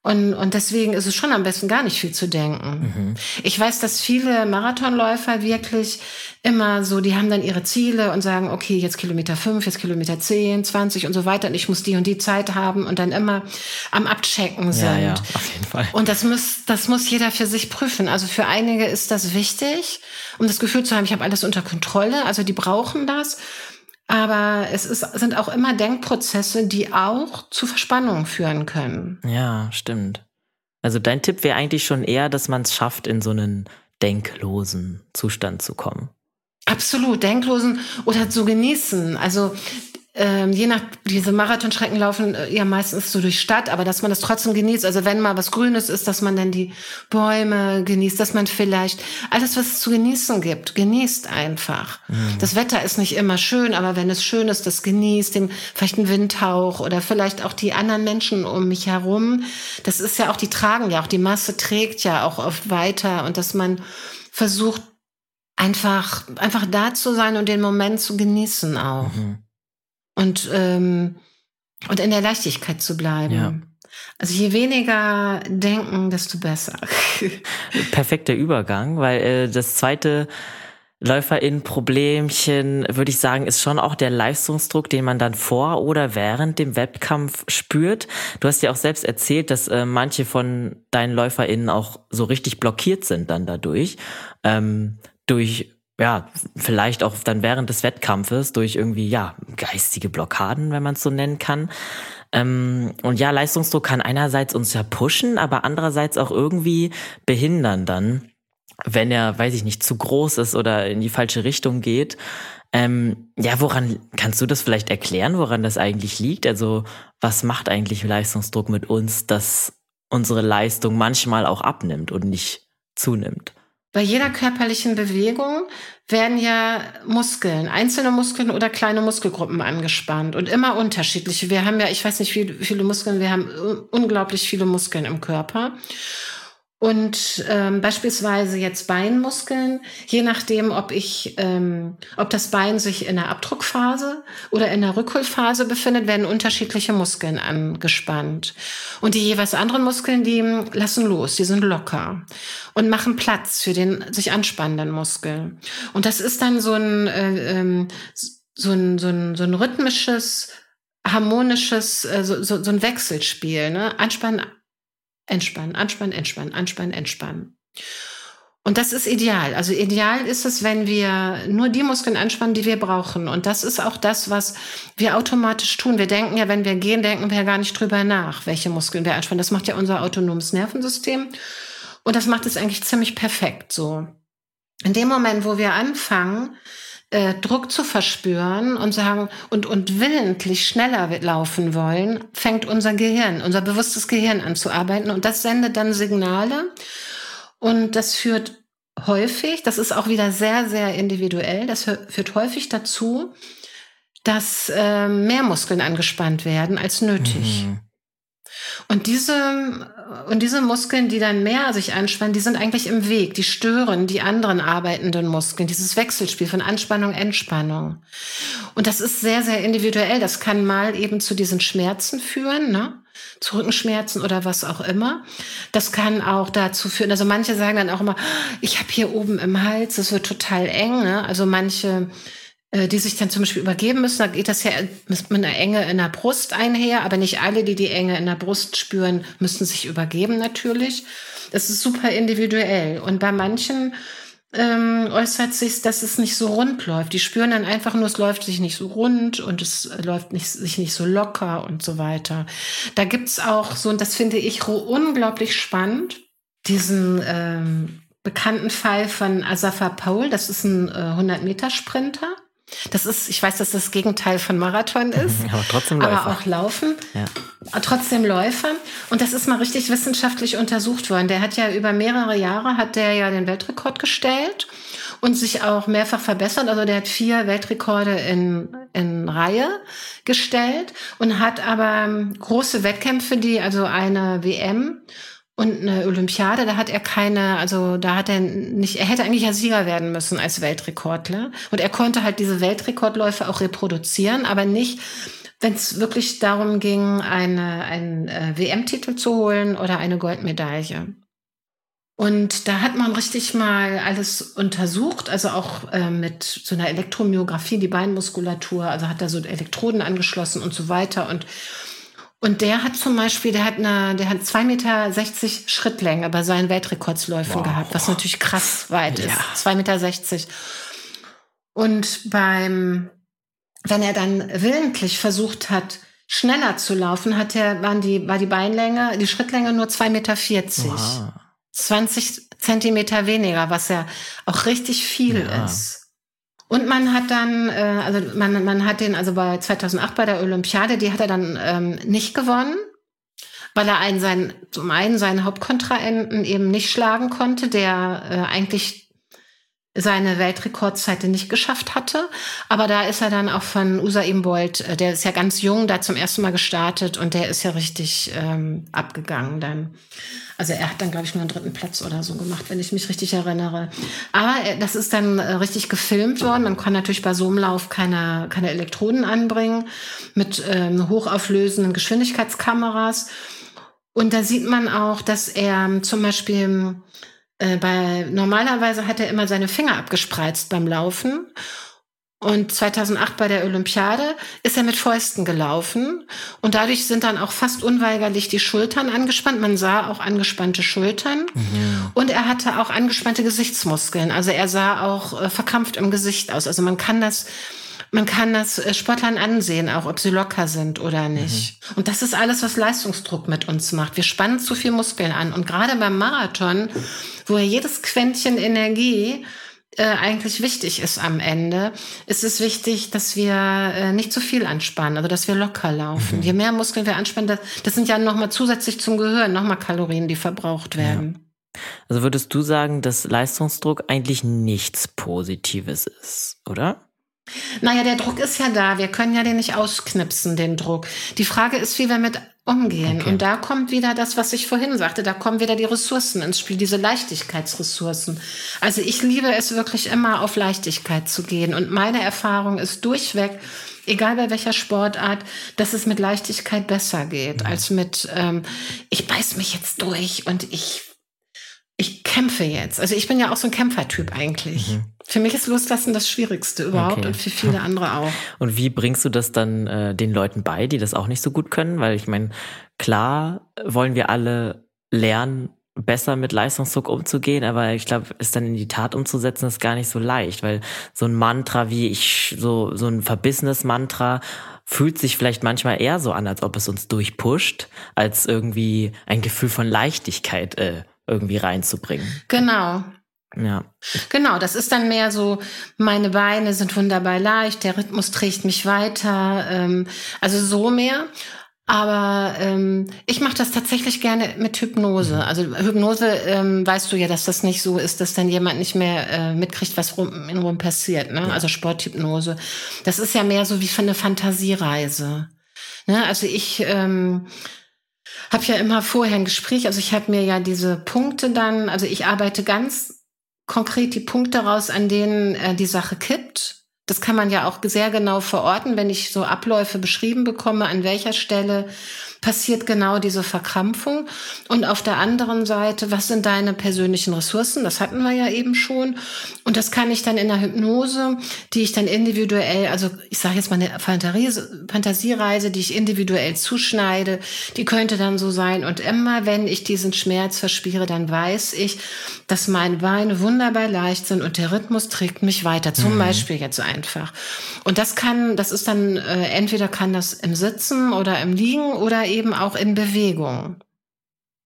Und, und deswegen ist es schon am besten gar nicht viel zu denken. Mhm. Ich weiß, dass viele Marathonläufer wirklich immer so, die haben dann ihre Ziele und sagen, okay, jetzt Kilometer fünf, jetzt Kilometer zehn, zwanzig und so weiter und ich muss die und die Zeit haben und dann immer am Abchecken sind. Ja, ja, auf jeden Fall. Und das muss, das muss jeder für sich prüfen. Also für einige ist das wichtig, um das Gefühl zu haben, ich habe alles unter Kontrolle. Also die brauchen das. Aber es ist, sind auch immer Denkprozesse, die auch zu Verspannungen führen können. Ja, stimmt. Also dein Tipp wäre eigentlich schon eher, dass man es schafft, in so einen denklosen Zustand zu kommen. Absolut, denklosen oder zu genießen. Also ähm, je nach, diese Marathonstrecken laufen äh, ja meistens so durch Stadt, aber dass man das trotzdem genießt, also wenn mal was Grünes ist, dass man dann die Bäume genießt, dass man vielleicht alles, was es zu genießen gibt, genießt einfach. Mhm. Das Wetter ist nicht immer schön, aber wenn es schön ist, das genießt, den, vielleicht einen Windhauch oder vielleicht auch die anderen Menschen um mich herum. Das ist ja auch, die tragen ja auch, die Masse trägt ja auch oft weiter und dass man versucht, einfach, einfach da zu sein und den Moment zu genießen auch. Mhm und, ähm, und in der Leichtigkeit zu bleiben. Ja. Also je weniger denken, desto besser. Perfekter Übergang, weil äh, das zweite Läuferin-Problemchen, würde ich sagen, ist schon auch der Leistungsdruck, den man dann vor oder während dem Wettkampf spürt. Du hast ja auch selbst erzählt, dass äh, manche von deinen LäuferInnen auch so richtig blockiert sind dann dadurch. Ähm, durch ja, vielleicht auch dann während des Wettkampfes durch irgendwie, ja, geistige Blockaden, wenn man es so nennen kann. Ähm, und ja, Leistungsdruck kann einerseits uns ja pushen, aber andererseits auch irgendwie behindern dann, wenn er, weiß ich nicht, zu groß ist oder in die falsche Richtung geht. Ähm, ja, woran kannst du das vielleicht erklären, woran das eigentlich liegt? Also, was macht eigentlich Leistungsdruck mit uns, dass unsere Leistung manchmal auch abnimmt und nicht zunimmt? Bei jeder körperlichen Bewegung werden ja Muskeln, einzelne Muskeln oder kleine Muskelgruppen angespannt und immer unterschiedliche. Wir haben ja, ich weiß nicht, wie viele Muskeln, wir haben unglaublich viele Muskeln im Körper. Und ähm, beispielsweise jetzt Beinmuskeln, je nachdem, ob ich, ähm, ob das Bein sich in der Abdruckphase oder in der Rückholphase befindet, werden unterschiedliche Muskeln angespannt. Und die jeweils anderen Muskeln, die lassen los, die sind locker und machen Platz für den sich anspannenden Muskel. Und das ist dann so ein, äh, ähm, so ein, so ein, so ein rhythmisches, harmonisches, äh, so, so, so ein Wechselspiel, ne? Anspannen, Entspannen, anspannen, entspannen, anspannen, entspannen. Und das ist ideal. Also ideal ist es, wenn wir nur die Muskeln anspannen, die wir brauchen. Und das ist auch das, was wir automatisch tun. Wir denken ja, wenn wir gehen, denken wir ja gar nicht drüber nach, welche Muskeln wir anspannen. Das macht ja unser autonomes Nervensystem. Und das macht es eigentlich ziemlich perfekt so. In dem Moment, wo wir anfangen, äh, Druck zu verspüren und sagen und, und willentlich schneller laufen wollen, fängt unser Gehirn, unser bewusstes Gehirn an zu arbeiten und das sendet dann Signale und das führt häufig, das ist auch wieder sehr, sehr individuell, das führt häufig dazu, dass äh, mehr Muskeln angespannt werden als nötig. Mhm. Und diese, und diese Muskeln, die dann mehr sich anspannen, die sind eigentlich im Weg. Die stören die anderen arbeitenden Muskeln. Dieses Wechselspiel von Anspannung, Entspannung. Und das ist sehr, sehr individuell. Das kann mal eben zu diesen Schmerzen führen, ne? zu Rückenschmerzen oder was auch immer. Das kann auch dazu führen, also manche sagen dann auch immer, ich habe hier oben im Hals, das wird total eng. Ne? Also manche die sich dann zum Beispiel übergeben müssen, da geht das ja mit einer Enge in der Brust einher, aber nicht alle, die die Enge in der Brust spüren, müssen sich übergeben natürlich. Das ist super individuell und bei manchen ähm, äußert sich, dass es nicht so rund läuft. Die spüren dann einfach nur, es läuft sich nicht so rund und es läuft nicht, sich nicht so locker und so weiter. Da gibt's auch so, und das finde ich unglaublich spannend, diesen ähm, bekannten Fall von Asafa Paul. Das ist ein äh, 100-Meter-Sprinter. Das ist, ich weiß, dass das, Gegenteil von Marathon ist. aber trotzdem Läufer. Aber auch Laufen. Ja. Trotzdem Läufer. Und das ist mal richtig wissenschaftlich untersucht worden. Der hat ja über mehrere Jahre, hat der ja den Weltrekord gestellt und sich auch mehrfach verbessert. Also der hat vier Weltrekorde in, in Reihe gestellt und hat aber große Wettkämpfe, die, also eine WM und eine Olympiade, da hat er keine, also da hat er nicht, er hätte eigentlich ja Sieger werden müssen als Weltrekordler. Und er konnte halt diese Weltrekordläufe auch reproduzieren, aber nicht, wenn es wirklich darum ging, eine, einen äh, WM-Titel zu holen oder eine Goldmedaille. Und da hat man richtig mal alles untersucht, also auch äh, mit so einer Elektromyographie, die Beinmuskulatur, also hat da so Elektroden angeschlossen und so weiter. Und und der hat zum Beispiel, der hat eine, der hat zwei Meter sechzig Schrittlänge bei seinen Weltrekordsläufen wow. gehabt, was natürlich krass weit ja. ist. Zwei Meter. sechzig. Und beim, wenn er dann willentlich versucht hat, schneller zu laufen, hat er, waren die, war die Beinlänge, die Schrittlänge nur zwei Meter. vierzig. Wow. 20 Zentimeter weniger, was ja auch richtig viel ja. ist. Und man hat dann, äh, also man, man hat den, also bei 2008 bei der Olympiade, die hat er dann ähm, nicht gewonnen, weil er einen seinen, zum einen seinen Hauptkontrahenten eben nicht schlagen konnte, der äh, eigentlich seine Weltrekordzeit nicht geschafft hatte. Aber da ist er dann auch von Usain Bolt, äh, der ist ja ganz jung, da zum ersten Mal gestartet und der ist ja richtig ähm, abgegangen dann. Also er hat dann, glaube ich, nur einen dritten Platz oder so gemacht, wenn ich mich richtig erinnere. Aber äh, das ist dann äh, richtig gefilmt worden. Man kann natürlich bei so einem Lauf keine, keine Elektroden anbringen mit ähm, hochauflösenden Geschwindigkeitskameras. Und da sieht man auch, dass er zum Beispiel äh, bei normalerweise hat er immer seine Finger abgespreizt beim Laufen. Und 2008 bei der Olympiade ist er mit Fäusten gelaufen und dadurch sind dann auch fast unweigerlich die Schultern angespannt. Man sah auch angespannte Schultern mhm. und er hatte auch angespannte Gesichtsmuskeln. Also er sah auch äh, verkrampft im Gesicht aus. Also man kann das man kann das äh, Sportlern ansehen, auch ob sie locker sind oder nicht. Mhm. Und das ist alles, was Leistungsdruck mit uns macht. Wir spannen zu viel Muskeln an. Und gerade beim Marathon, wo ja jedes Quäntchen Energie äh, eigentlich wichtig ist am Ende, ist es wichtig, dass wir äh, nicht zu viel anspannen, also dass wir locker laufen. Mhm. Je mehr Muskeln wir anspannen, das, das sind ja nochmal zusätzlich zum Gehirn, nochmal Kalorien, die verbraucht werden. Ja. Also würdest du sagen, dass Leistungsdruck eigentlich nichts Positives ist, oder? Naja, der Druck ist ja da. Wir können ja den nicht ausknipsen, den Druck. Die Frage ist, wie wir mit umgehen. Okay. Und da kommt wieder das, was ich vorhin sagte, da kommen wieder die Ressourcen ins Spiel, diese Leichtigkeitsressourcen. Also ich liebe es wirklich immer auf Leichtigkeit zu gehen. Und meine Erfahrung ist durchweg, egal bei welcher Sportart, dass es mit Leichtigkeit besser geht, mhm. als mit, ähm, ich beiß mich jetzt durch und ich ich kämpfe jetzt. Also ich bin ja auch so ein Kämpfertyp eigentlich. Mhm. Für mich ist Loslassen das Schwierigste überhaupt okay. und für viele andere auch. Und wie bringst du das dann äh, den Leuten bei, die das auch nicht so gut können? Weil ich meine, klar wollen wir alle lernen, besser mit Leistungsdruck umzugehen, aber ich glaube, es dann in die Tat umzusetzen, ist gar nicht so leicht, weil so ein Mantra wie ich, so, so ein verbissenes Mantra fühlt sich vielleicht manchmal eher so an, als ob es uns durchpusht, als irgendwie ein Gefühl von Leichtigkeit äh, irgendwie reinzubringen. Genau. Ja. Genau, das ist dann mehr so, meine Beine sind wunderbar leicht, der Rhythmus trägt mich weiter, ähm, also so mehr. Aber ähm, ich mache das tatsächlich gerne mit Hypnose. Mhm. Also Hypnose, ähm, weißt du ja, dass das nicht so ist, dass dann jemand nicht mehr äh, mitkriegt, was rum, in rum passiert. Ne? Ja. Also Sporthypnose. Das ist ja mehr so wie für eine Fantasiereise. Ne? Also ich ähm, habe ja immer vorher ein Gespräch, also ich habe mir ja diese Punkte dann, also ich arbeite ganz konkret die Punkte raus, an denen äh, die Sache kippt. Das kann man ja auch sehr genau verorten, wenn ich so Abläufe beschrieben bekomme, an welcher Stelle passiert genau diese Verkrampfung. Und auf der anderen Seite, was sind deine persönlichen Ressourcen? Das hatten wir ja eben schon. Und das kann ich dann in der Hypnose, die ich dann individuell, also ich sage jetzt mal eine Fantasiereise, die ich individuell zuschneide, die könnte dann so sein. Und immer, wenn ich diesen Schmerz verspüre, dann weiß ich, dass meine Beine wunderbar leicht sind und der Rhythmus trägt mich weiter. Zum mhm. Beispiel jetzt einfach. Und das kann, das ist dann, äh, entweder kann das im Sitzen oder im Liegen oder eben auch in Bewegung.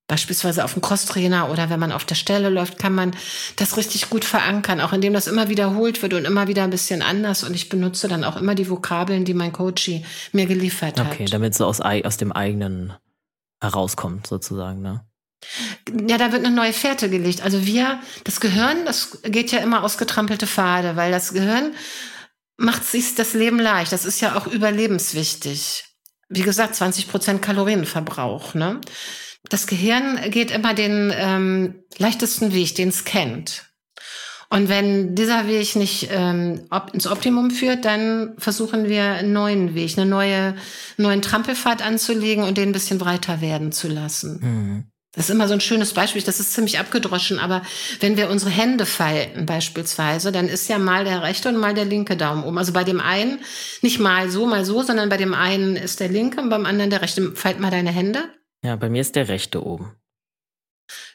Beispielsweise auf dem Crosstrainer oder wenn man auf der Stelle läuft, kann man das richtig gut verankern, auch indem das immer wiederholt wird und immer wieder ein bisschen anders. Und ich benutze dann auch immer die Vokabeln, die mein Coachy mir geliefert hat. Okay, damit so aus, aus dem eigenen herauskommt, sozusagen, ne? Ja, da wird eine neue Fährte gelegt. Also wir, das Gehirn, das geht ja immer ausgetrampelte Pfade, weil das Gehirn macht sich das Leben leicht. Das ist ja auch überlebenswichtig wie gesagt, 20 Prozent Kalorienverbrauch. Ne? Das Gehirn geht immer den ähm, leichtesten Weg, den es kennt. Und wenn dieser Weg nicht ähm, op ins Optimum führt, dann versuchen wir einen neuen Weg, eine neue, neuen Trampelpfad anzulegen und den ein bisschen breiter werden zu lassen. Mhm. Das ist immer so ein schönes Beispiel, das ist ziemlich abgedroschen, aber wenn wir unsere Hände falten beispielsweise, dann ist ja mal der rechte und mal der linke Daumen oben. Also bei dem einen nicht mal so, mal so, sondern bei dem einen ist der linke und beim anderen der rechte. Falt mal deine Hände. Ja, bei mir ist der rechte oben.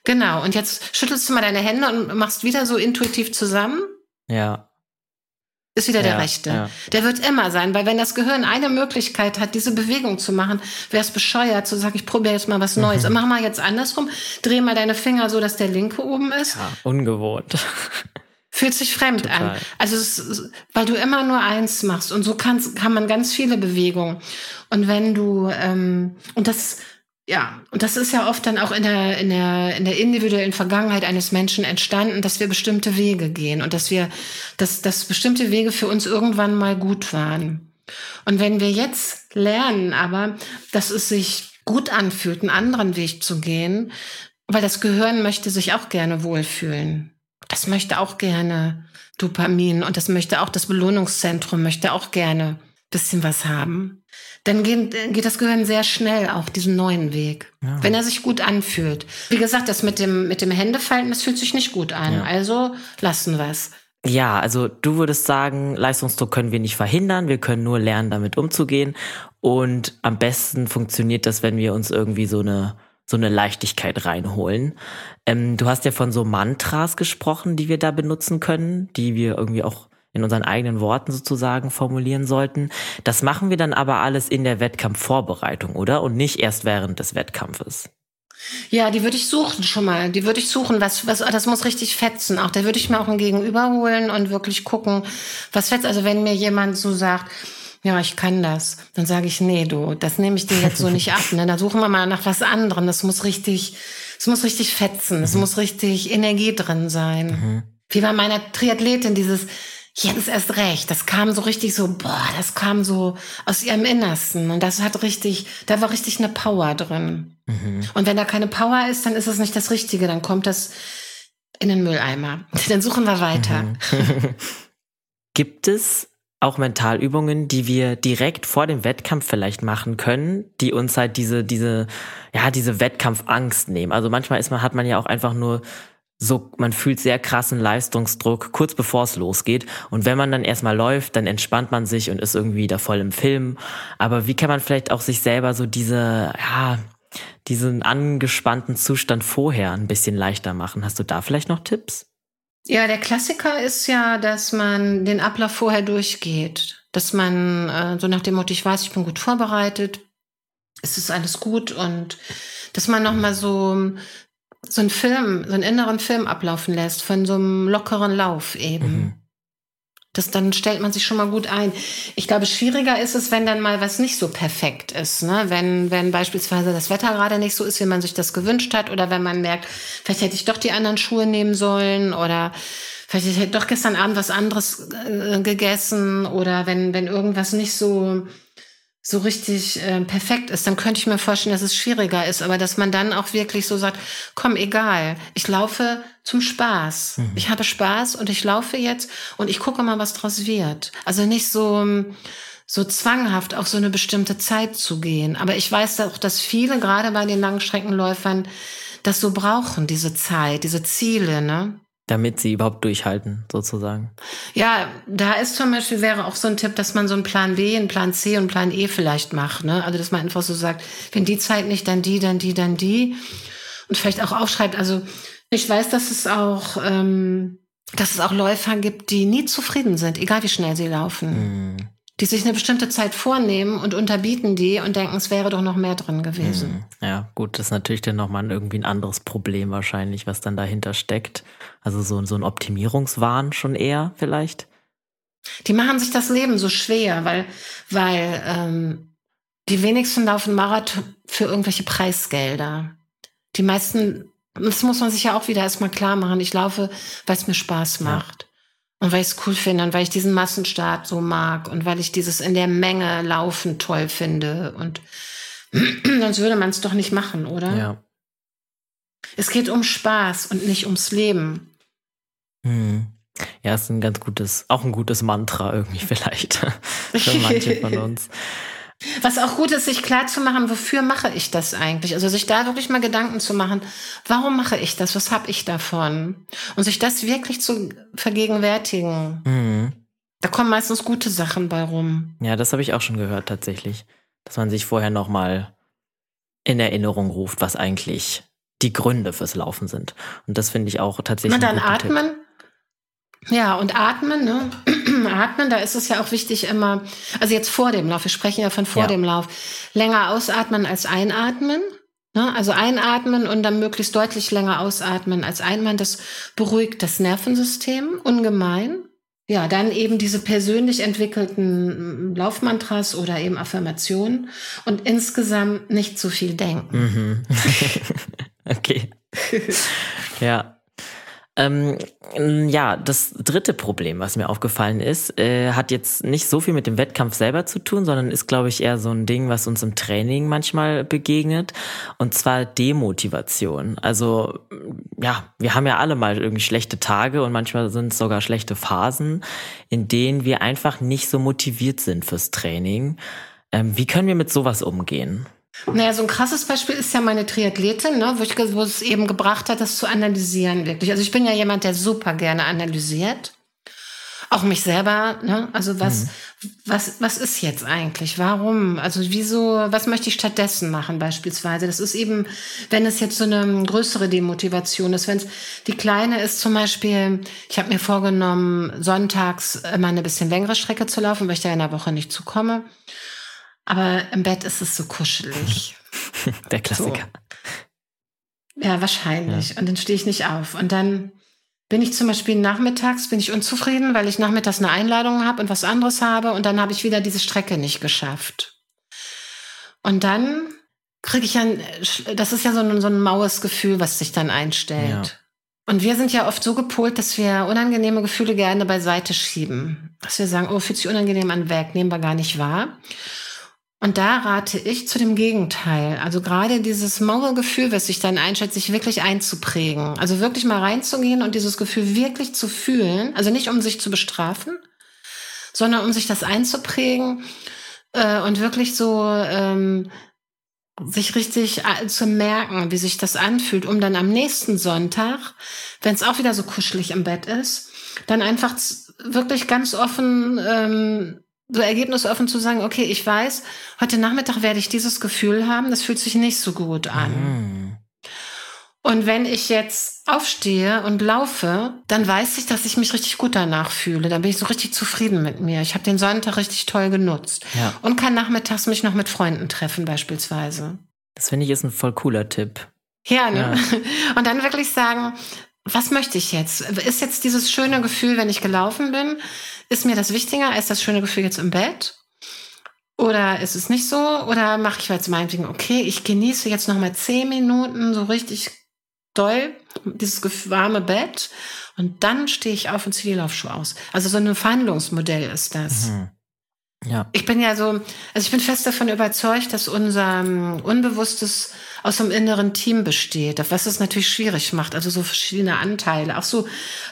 Genau, und jetzt schüttelst du mal deine Hände und machst wieder so intuitiv zusammen. Ja ist wieder ja, der rechte. Ja. Der wird immer sein, weil wenn das Gehirn eine Möglichkeit hat, diese Bewegung zu machen, wäre es bescheuert zu sagen, ich probiere jetzt mal was Neues. Mhm. Mach mal jetzt andersrum, dreh mal deine Finger so, dass der linke oben ist. Ja, ungewohnt. Fühlt sich fremd Total. an. Also ist, weil du immer nur eins machst und so kannst, kann man ganz viele Bewegungen. Und wenn du ähm, und das ja, und das ist ja oft dann auch in der, in der, in der individuellen Vergangenheit eines Menschen entstanden, dass wir bestimmte Wege gehen und dass wir, dass, dass bestimmte Wege für uns irgendwann mal gut waren. Und wenn wir jetzt lernen, aber, dass es sich gut anfühlt, einen anderen Weg zu gehen, weil das Gehirn möchte sich auch gerne wohlfühlen. Das möchte auch gerne Dopamin und das möchte auch das Belohnungszentrum möchte auch gerne bisschen was haben dann geht, geht das Gehirn sehr schnell auch diesen neuen Weg, ja. wenn er sich gut anfühlt. Wie gesagt, das mit dem, mit dem Händefalten, das fühlt sich nicht gut an. Ja. Also lassen wir es. Ja, also du würdest sagen, Leistungsdruck können wir nicht verhindern, wir können nur lernen, damit umzugehen. Und am besten funktioniert das, wenn wir uns irgendwie so eine so eine Leichtigkeit reinholen. Ähm, du hast ja von so Mantras gesprochen, die wir da benutzen können, die wir irgendwie auch in unseren eigenen Worten sozusagen formulieren sollten. Das machen wir dann aber alles in der Wettkampfvorbereitung, oder? Und nicht erst während des Wettkampfes. Ja, die würde ich suchen schon mal. Die würde ich suchen, was, was, das muss richtig fetzen. Auch da würde ich mir auch ein Gegenüber holen und wirklich gucken, was fetzt. Also wenn mir jemand so sagt, ja, ich kann das, dann sage ich, nee, du, das nehme ich dir jetzt so nicht ab. Ne? Da suchen wir mal nach was anderem. Das muss richtig, es muss richtig fetzen, es mhm. muss richtig Energie drin sein. Mhm. Wie bei meiner Triathletin, dieses jetzt erst recht. Das kam so richtig so, boah, das kam so aus ihrem Innersten. Und das hat richtig, da war richtig eine Power drin. Mhm. Und wenn da keine Power ist, dann ist es nicht das Richtige. Dann kommt das in den Mülleimer. Dann suchen wir weiter. Mhm. Gibt es auch Mentalübungen, die wir direkt vor dem Wettkampf vielleicht machen können, die uns halt diese, diese, ja, diese Wettkampfangst nehmen. Also manchmal ist man, hat man ja auch einfach nur so, man fühlt sehr krassen Leistungsdruck kurz bevor es losgeht. Und wenn man dann erstmal läuft, dann entspannt man sich und ist irgendwie da voll im Film. Aber wie kann man vielleicht auch sich selber so diese, ja, diesen angespannten Zustand vorher ein bisschen leichter machen? Hast du da vielleicht noch Tipps? Ja, der Klassiker ist ja, dass man den Ablauf vorher durchgeht. Dass man äh, so nach dem Motto, ich weiß, ich bin gut vorbereitet, es ist alles gut und dass man nochmal so so einen Film, so einen inneren Film ablaufen lässt von so einem lockeren Lauf eben. Mhm. Das, dann stellt man sich schon mal gut ein. Ich glaube, schwieriger ist es, wenn dann mal was nicht so perfekt ist. Ne? Wenn, wenn beispielsweise das Wetter gerade nicht so ist, wie man sich das gewünscht hat, oder wenn man merkt, vielleicht hätte ich doch die anderen Schuhe nehmen sollen, oder vielleicht hätte ich doch gestern Abend was anderes äh, gegessen, oder wenn, wenn irgendwas nicht so so richtig äh, perfekt ist, dann könnte ich mir vorstellen, dass es schwieriger ist, aber dass man dann auch wirklich so sagt, komm, egal, ich laufe zum Spaß. Mhm. Ich habe Spaß und ich laufe jetzt und ich gucke mal, was draus wird. Also nicht so so zwanghaft auf so eine bestimmte Zeit zu gehen. Aber ich weiß auch, dass viele, gerade bei den Langstreckenläufern, das so brauchen, diese Zeit, diese Ziele, ne? Damit sie überhaupt durchhalten, sozusagen. Ja, da ist zum Beispiel wäre auch so ein Tipp, dass man so einen Plan B, einen Plan C und einen Plan E vielleicht macht. Ne? Also dass man einfach so sagt, wenn die Zeit nicht, dann die, dann die, dann die. Und vielleicht auch aufschreibt. Also ich weiß, dass es auch, ähm, dass es auch Läufer gibt, die nie zufrieden sind, egal wie schnell sie laufen. Mhm die sich eine bestimmte Zeit vornehmen und unterbieten die und denken, es wäre doch noch mehr drin gewesen. Hm, ja, gut, das ist natürlich dann nochmal irgendwie ein anderes Problem wahrscheinlich, was dann dahinter steckt. Also so, so ein Optimierungswahn schon eher vielleicht. Die machen sich das Leben so schwer, weil, weil ähm, die wenigsten laufen Marathon für irgendwelche Preisgelder. Die meisten, das muss man sich ja auch wieder erstmal klar machen. Ich laufe, weil es mir Spaß macht. Ja. Und weil ich es cool finde und weil ich diesen Massenstart so mag und weil ich dieses in der Menge laufen toll finde. Und sonst würde man es doch nicht machen, oder? Ja. Es geht um Spaß und nicht ums Leben. Hm. Ja, ist ein ganz gutes, auch ein gutes Mantra irgendwie vielleicht für manche von uns. Was auch gut ist, sich klar zu machen, wofür mache ich das eigentlich? Also sich da wirklich mal Gedanken zu machen, warum mache ich das? Was habe ich davon? Und sich das wirklich zu vergegenwärtigen. Mhm. Da kommen meistens gute Sachen bei rum. Ja, das habe ich auch schon gehört tatsächlich, dass man sich vorher noch mal in Erinnerung ruft, was eigentlich die Gründe fürs Laufen sind. Und das finde ich auch tatsächlich. Und dann atmen. Tipp. Ja, und atmen, ne? atmen, da ist es ja auch wichtig immer, also jetzt vor dem Lauf, wir sprechen ja von vor ja. dem Lauf, länger ausatmen als einatmen. Ne? Also einatmen und dann möglichst deutlich länger ausatmen als einatmen. Das beruhigt das Nervensystem ungemein. Ja, dann eben diese persönlich entwickelten Laufmantras oder eben Affirmationen und insgesamt nicht zu viel denken. Mhm. okay. ja. Ähm, ja, das dritte Problem, was mir aufgefallen ist, äh, hat jetzt nicht so viel mit dem Wettkampf selber zu tun, sondern ist, glaube ich, eher so ein Ding, was uns im Training manchmal begegnet. Und zwar Demotivation. Also, ja, wir haben ja alle mal irgendwie schlechte Tage und manchmal sind es sogar schlechte Phasen, in denen wir einfach nicht so motiviert sind fürs Training. Ähm, wie können wir mit sowas umgehen? Naja, so ein krasses Beispiel ist ja meine Triathletin, ne, wo, ich, wo es eben gebracht hat, das zu analysieren wirklich. Also ich bin ja jemand, der super gerne analysiert. Auch mich selber, ne? Also was, mhm. was, was ist jetzt eigentlich? Warum? Also wieso, was möchte ich stattdessen machen beispielsweise? Das ist eben, wenn es jetzt so eine größere Demotivation ist, wenn es die kleine ist zum Beispiel, ich habe mir vorgenommen, sonntags immer eine bisschen längere Strecke zu laufen, weil ich da in der Woche nicht zukomme. Aber im Bett ist es so kuschelig. Der Klassiker. So. Ja, wahrscheinlich. Ja. Und dann stehe ich nicht auf. Und dann bin ich zum Beispiel nachmittags, bin ich unzufrieden, weil ich nachmittags eine Einladung habe und was anderes habe. Und dann habe ich wieder diese Strecke nicht geschafft. Und dann kriege ich ein, das ist ja so ein, so ein maues Gefühl, was sich dann einstellt. Ja. Und wir sind ja oft so gepolt, dass wir unangenehme Gefühle gerne beiseite schieben. Dass wir sagen, oh, fühlt sich unangenehm an, weg, nehmen wir gar nicht wahr. Und da rate ich zu dem Gegenteil. Also gerade dieses Mauergefühl, was sich dann einstellt, sich wirklich einzuprägen. Also wirklich mal reinzugehen und dieses Gefühl wirklich zu fühlen. Also nicht um sich zu bestrafen, sondern um sich das einzuprägen äh, und wirklich so ähm, sich richtig äh, zu merken, wie sich das anfühlt, um dann am nächsten Sonntag, wenn es auch wieder so kuschelig im Bett ist, dann einfach wirklich ganz offen, ähm, so ergebnisoffen zu sagen, okay, ich weiß, heute Nachmittag werde ich dieses Gefühl haben, das fühlt sich nicht so gut an. Mhm. Und wenn ich jetzt aufstehe und laufe, dann weiß ich, dass ich mich richtig gut danach fühle. Dann bin ich so richtig zufrieden mit mir. Ich habe den Sonntag richtig toll genutzt. Ja. Und kann nachmittags mich noch mit Freunden treffen beispielsweise. Das finde ich ist ein voll cooler Tipp. Ja, ne? Ja. Und dann wirklich sagen, was möchte ich jetzt? Ist jetzt dieses schöne Gefühl, wenn ich gelaufen bin, ist mir das wichtiger als das schöne Gefühl jetzt im Bett? Oder ist es nicht so? Oder mache ich jetzt meinetwegen, okay, ich genieße jetzt noch mal zehn Minuten so richtig doll, dieses warme Bett. Und dann stehe ich auf und ziehe die Laufschuhe aus. Also so ein Verhandlungsmodell ist das. Mhm. Ja. Ich bin ja so, also ich bin fest davon überzeugt, dass unser um, Unbewusstes aus einem inneren Team besteht, was es natürlich schwierig macht, also so verschiedene Anteile. Auch so,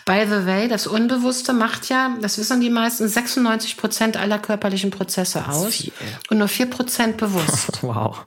by the way, das Unbewusste macht ja, das wissen die meisten, 96 Prozent aller körperlichen Prozesse aus und nur vier Prozent bewusst. wow.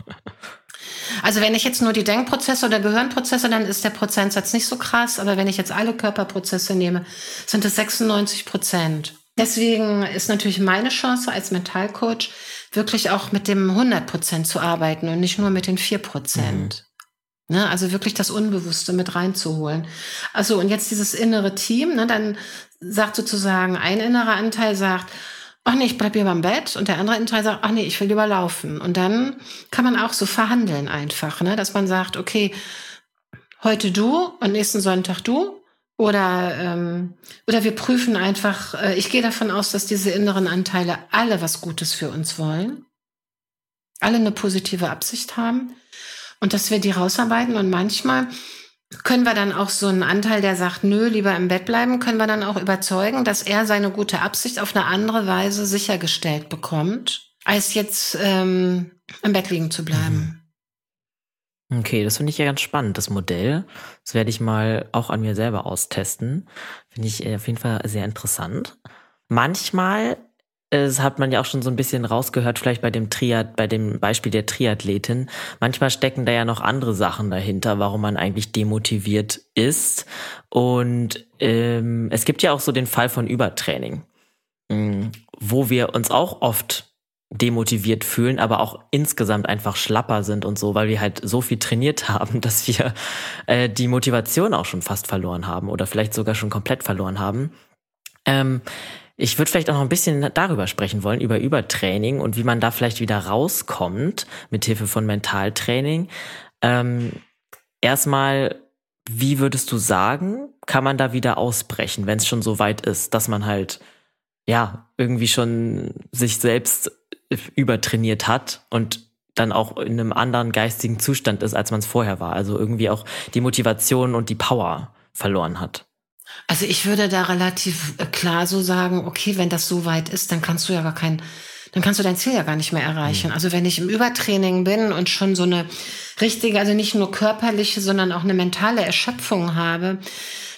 Also wenn ich jetzt nur die Denkprozesse oder Gehirnprozesse, dann ist der Prozentsatz nicht so krass. Aber wenn ich jetzt alle Körperprozesse nehme, sind es 96 Prozent. Deswegen ist natürlich meine Chance als Mentalcoach, wirklich auch mit dem 100 Prozent zu arbeiten und nicht nur mit den 4 Prozent. Mhm. Ne, also wirklich das Unbewusste mit reinzuholen. Also und jetzt dieses innere Team, ne, dann sagt sozusagen ein innerer Anteil sagt, ach nee, ich bleib hier beim Bett und der andere Anteil sagt, ach nee, ich will lieber laufen. Und dann kann man auch so verhandeln einfach, ne, dass man sagt, okay, heute du und nächsten Sonntag du oder, ähm, oder wir prüfen einfach, äh, ich gehe davon aus, dass diese inneren Anteile alle was Gutes für uns wollen, alle eine positive Absicht haben und dass wir die rausarbeiten. Und manchmal können wir dann auch so einen Anteil, der sagt, nö, lieber im Bett bleiben, können wir dann auch überzeugen, dass er seine gute Absicht auf eine andere Weise sichergestellt bekommt, als jetzt ähm, im Bett liegen zu bleiben. Mhm. Okay, das finde ich ja ganz spannend, das Modell. Das werde ich mal auch an mir selber austesten. Finde ich äh, auf jeden Fall sehr interessant. Manchmal, das hat man ja auch schon so ein bisschen rausgehört, vielleicht bei dem Triad, bei dem Beispiel der Triathletin. Manchmal stecken da ja noch andere Sachen dahinter, warum man eigentlich demotiviert ist. Und ähm, es gibt ja auch so den Fall von Übertraining, mm, wo wir uns auch oft demotiviert fühlen, aber auch insgesamt einfach schlapper sind und so, weil wir halt so viel trainiert haben, dass wir äh, die Motivation auch schon fast verloren haben oder vielleicht sogar schon komplett verloren haben. Ähm, ich würde vielleicht auch noch ein bisschen darüber sprechen wollen, über Übertraining und wie man da vielleicht wieder rauskommt mit Hilfe von Mentaltraining. Ähm, erstmal, wie würdest du sagen, kann man da wieder ausbrechen, wenn es schon so weit ist, dass man halt ja irgendwie schon sich selbst übertrainiert hat und dann auch in einem anderen geistigen Zustand ist, als man es vorher war. Also irgendwie auch die Motivation und die Power verloren hat. Also ich würde da relativ äh, klar so sagen, okay, wenn das so weit ist, dann kannst du ja gar kein, dann kannst du dein Ziel ja gar nicht mehr erreichen. Mhm. Also wenn ich im Übertraining bin und schon so eine richtige, also nicht nur körperliche, sondern auch eine mentale Erschöpfung habe,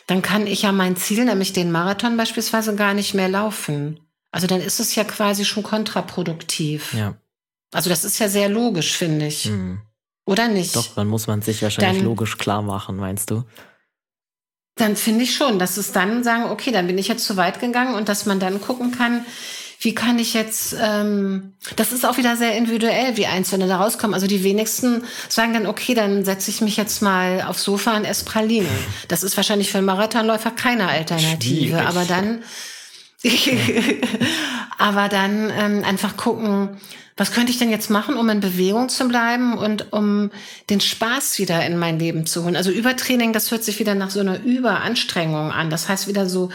dann kann ich ja mein Ziel, nämlich den Marathon beispielsweise, gar nicht mehr laufen. Also dann ist es ja quasi schon kontraproduktiv. Ja. Also das ist ja sehr logisch, finde ich. Mhm. Oder nicht? Doch, dann muss man sich wahrscheinlich dann, logisch klar machen, meinst du? Dann finde ich schon, dass es dann sagen, okay, dann bin ich jetzt zu weit gegangen und dass man dann gucken kann, wie kann ich jetzt, ähm, das ist auch wieder sehr individuell, wie Einzelne da rauskommen. Also die wenigsten sagen dann, okay, dann setze ich mich jetzt mal aufs Sofa und esse Pralinen. Das ist wahrscheinlich für einen Marathonläufer keine Alternative. Schwierig. Aber dann Aber dann ähm, einfach gucken, was könnte ich denn jetzt machen, um in Bewegung zu bleiben und um den Spaß wieder in mein Leben zu holen? Also Übertraining, das hört sich wieder nach so einer Überanstrengung an. Das heißt wieder so,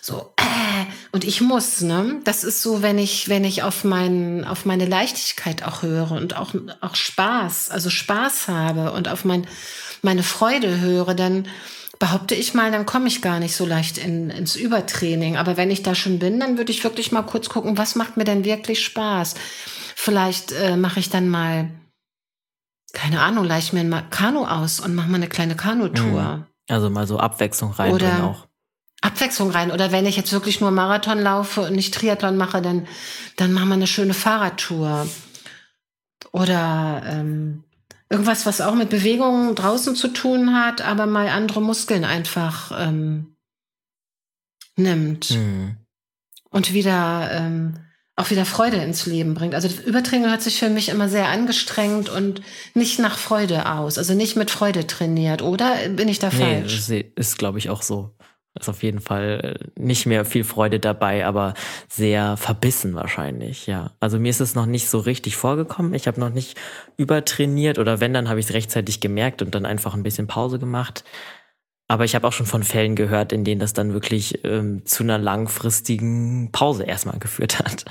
so, äh, und ich muss, ne? Das ist so, wenn ich, wenn ich auf mein, auf meine Leichtigkeit auch höre und auch, auch Spaß, also Spaß habe und auf mein, meine Freude höre, dann behaupte ich mal, dann komme ich gar nicht so leicht in, ins Übertraining. Aber wenn ich da schon bin, dann würde ich wirklich mal kurz gucken, was macht mir denn wirklich Spaß? Vielleicht äh, mache ich dann mal, keine Ahnung, leicht mir ein Kanu aus und mache mal eine kleine Kanutour. Mhm. Also mal so Abwechslung rein Oder auch. Abwechslung rein. Oder wenn ich jetzt wirklich nur Marathon laufe und nicht Triathlon mache, dann, dann machen wir eine schöne Fahrradtour. Oder ähm, irgendwas, was auch mit Bewegungen draußen zu tun hat, aber mal andere Muskeln einfach ähm, nimmt. Mhm. Und wieder ähm, auch wieder Freude ins Leben bringt. Also Übertraining hört sich für mich immer sehr angestrengt und nicht nach Freude aus. Also nicht mit Freude trainiert, oder bin ich da nee, falsch? Das ist, glaube ich, auch so. Ist auf jeden Fall äh, nicht mehr viel Freude dabei, aber sehr verbissen wahrscheinlich, ja. Also mir ist es noch nicht so richtig vorgekommen. Ich habe noch nicht übertrainiert oder wenn, dann habe ich es rechtzeitig gemerkt und dann einfach ein bisschen Pause gemacht. Aber ich habe auch schon von Fällen gehört, in denen das dann wirklich ähm, zu einer langfristigen Pause erstmal geführt hat.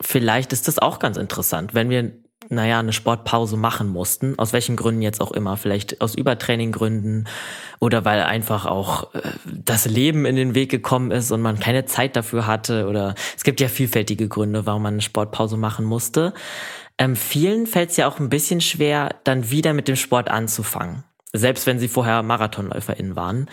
Vielleicht ist das auch ganz interessant, wenn wir naja, eine Sportpause machen mussten, aus welchen Gründen jetzt auch immer, vielleicht aus Übertraininggründen oder weil einfach auch äh, das Leben in den Weg gekommen ist und man keine Zeit dafür hatte oder es gibt ja vielfältige Gründe, warum man eine Sportpause machen musste. Ähm, vielen fällt es ja auch ein bisschen schwer, dann wieder mit dem Sport anzufangen, selbst wenn sie vorher MarathonläuferInnen waren.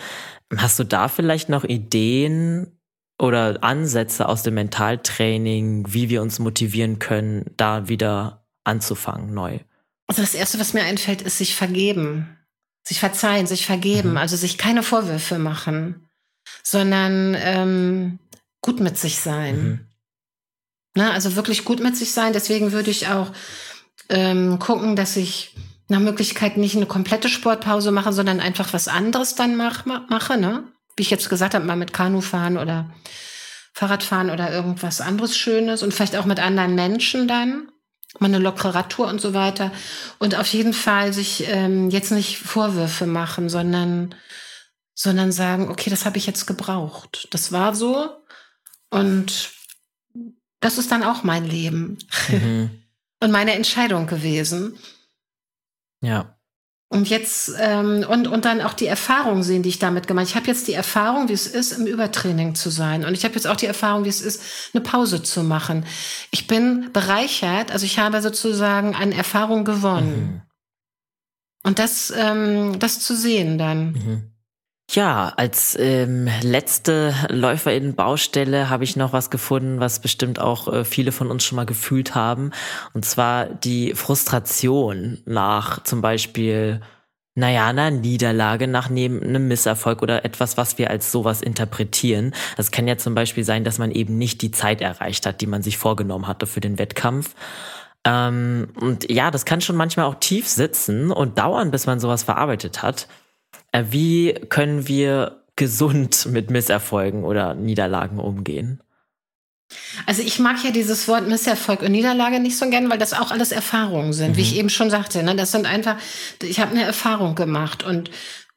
Hast du da vielleicht noch Ideen, oder Ansätze aus dem Mentaltraining, wie wir uns motivieren können, da wieder anzufangen neu? Also das Erste, was mir einfällt, ist sich vergeben. Sich verzeihen, sich vergeben, mhm. also sich keine Vorwürfe machen, sondern ähm, gut mit sich sein. Mhm. Na, also wirklich gut mit sich sein. Deswegen würde ich auch ähm, gucken, dass ich nach Möglichkeit nicht eine komplette Sportpause mache, sondern einfach was anderes dann mach, mache. Ne? Wie ich jetzt gesagt habe, mal mit Kanu fahren oder Fahrradfahren oder irgendwas anderes Schönes und vielleicht auch mit anderen Menschen dann mal eine lockere Radtour und so weiter. Und auf jeden Fall sich ähm, jetzt nicht Vorwürfe machen, sondern, sondern sagen, okay, das habe ich jetzt gebraucht. Das war so. Und das ist dann auch mein Leben. Mhm. und meine Entscheidung gewesen. Ja. Und jetzt ähm, und und dann auch die Erfahrung sehen, die ich damit gemacht. Ich habe jetzt die Erfahrung, wie es ist, im Übertraining zu sein, und ich habe jetzt auch die Erfahrung, wie es ist, eine Pause zu machen. Ich bin bereichert, also ich habe sozusagen an Erfahrung gewonnen. Mhm. Und das ähm, das zu sehen dann. Mhm. Ja, als ähm, letzte Läuferinnen-Baustelle habe ich noch was gefunden, was bestimmt auch äh, viele von uns schon mal gefühlt haben. Und zwar die Frustration nach zum Beispiel, naja, einer Niederlage, nach einem Misserfolg oder etwas, was wir als sowas interpretieren. Das kann ja zum Beispiel sein, dass man eben nicht die Zeit erreicht hat, die man sich vorgenommen hatte für den Wettkampf. Ähm, und ja, das kann schon manchmal auch tief sitzen und dauern, bis man sowas verarbeitet hat. Äh, wie können wir gesund mit Misserfolgen oder Niederlagen umgehen? Also ich mag ja dieses Wort Misserfolg und Niederlage nicht so gern, weil das auch alles Erfahrungen sind, mhm. wie ich eben schon sagte. Ne? Das sind einfach, ich habe eine Erfahrung gemacht und